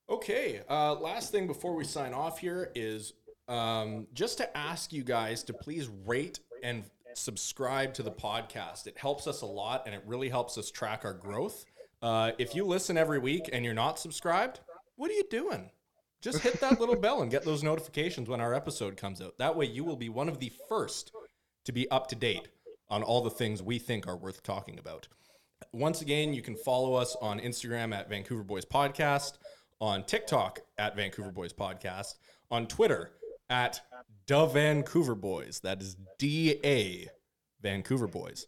Okay, uh, last thing before we sign off here is um, just to ask you guys to please rate and subscribe to the podcast. It helps us a lot and it really helps us track our growth. Uh, if you listen every week and you're not subscribed, what are you doing? Just hit that little bell and get those notifications when our episode comes out. That way, you will be one of the first to be up to date on all the things we think are worth talking about. Once again, you can follow us on Instagram at Vancouver Boys Podcast, on TikTok at Vancouver Boys Podcast, on Twitter at Da Vancouver Boys. That is D A Vancouver Boys.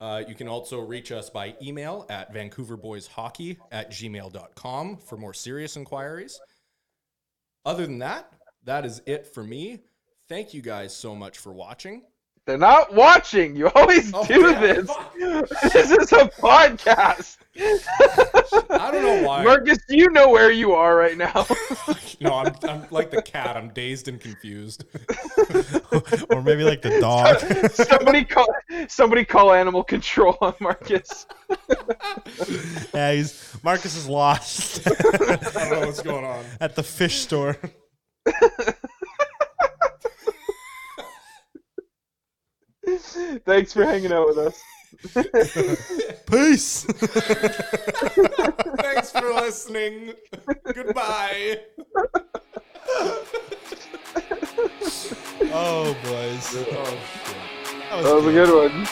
Uh, you can also reach us by email at vancouverboyshockey at gmail.com for more serious inquiries. Other than that, that is it for me. Thank you guys so much for watching. They're not watching. You always Oh, do yeah, this. fuck. This is a podcast. I don't know why. Marcus, do you know where you are right now? no, I'm, I'm like the cat. I'm dazed and confused. or maybe like the dog. somebody call somebody call animal control on Marcus. yeah, he's Marcus is lost I don't know what's going on. at the fish store. Thanks for hanging out with us. Peace. Thanks for listening. Goodbye. oh boys. Oh, shit. That was That was a good one.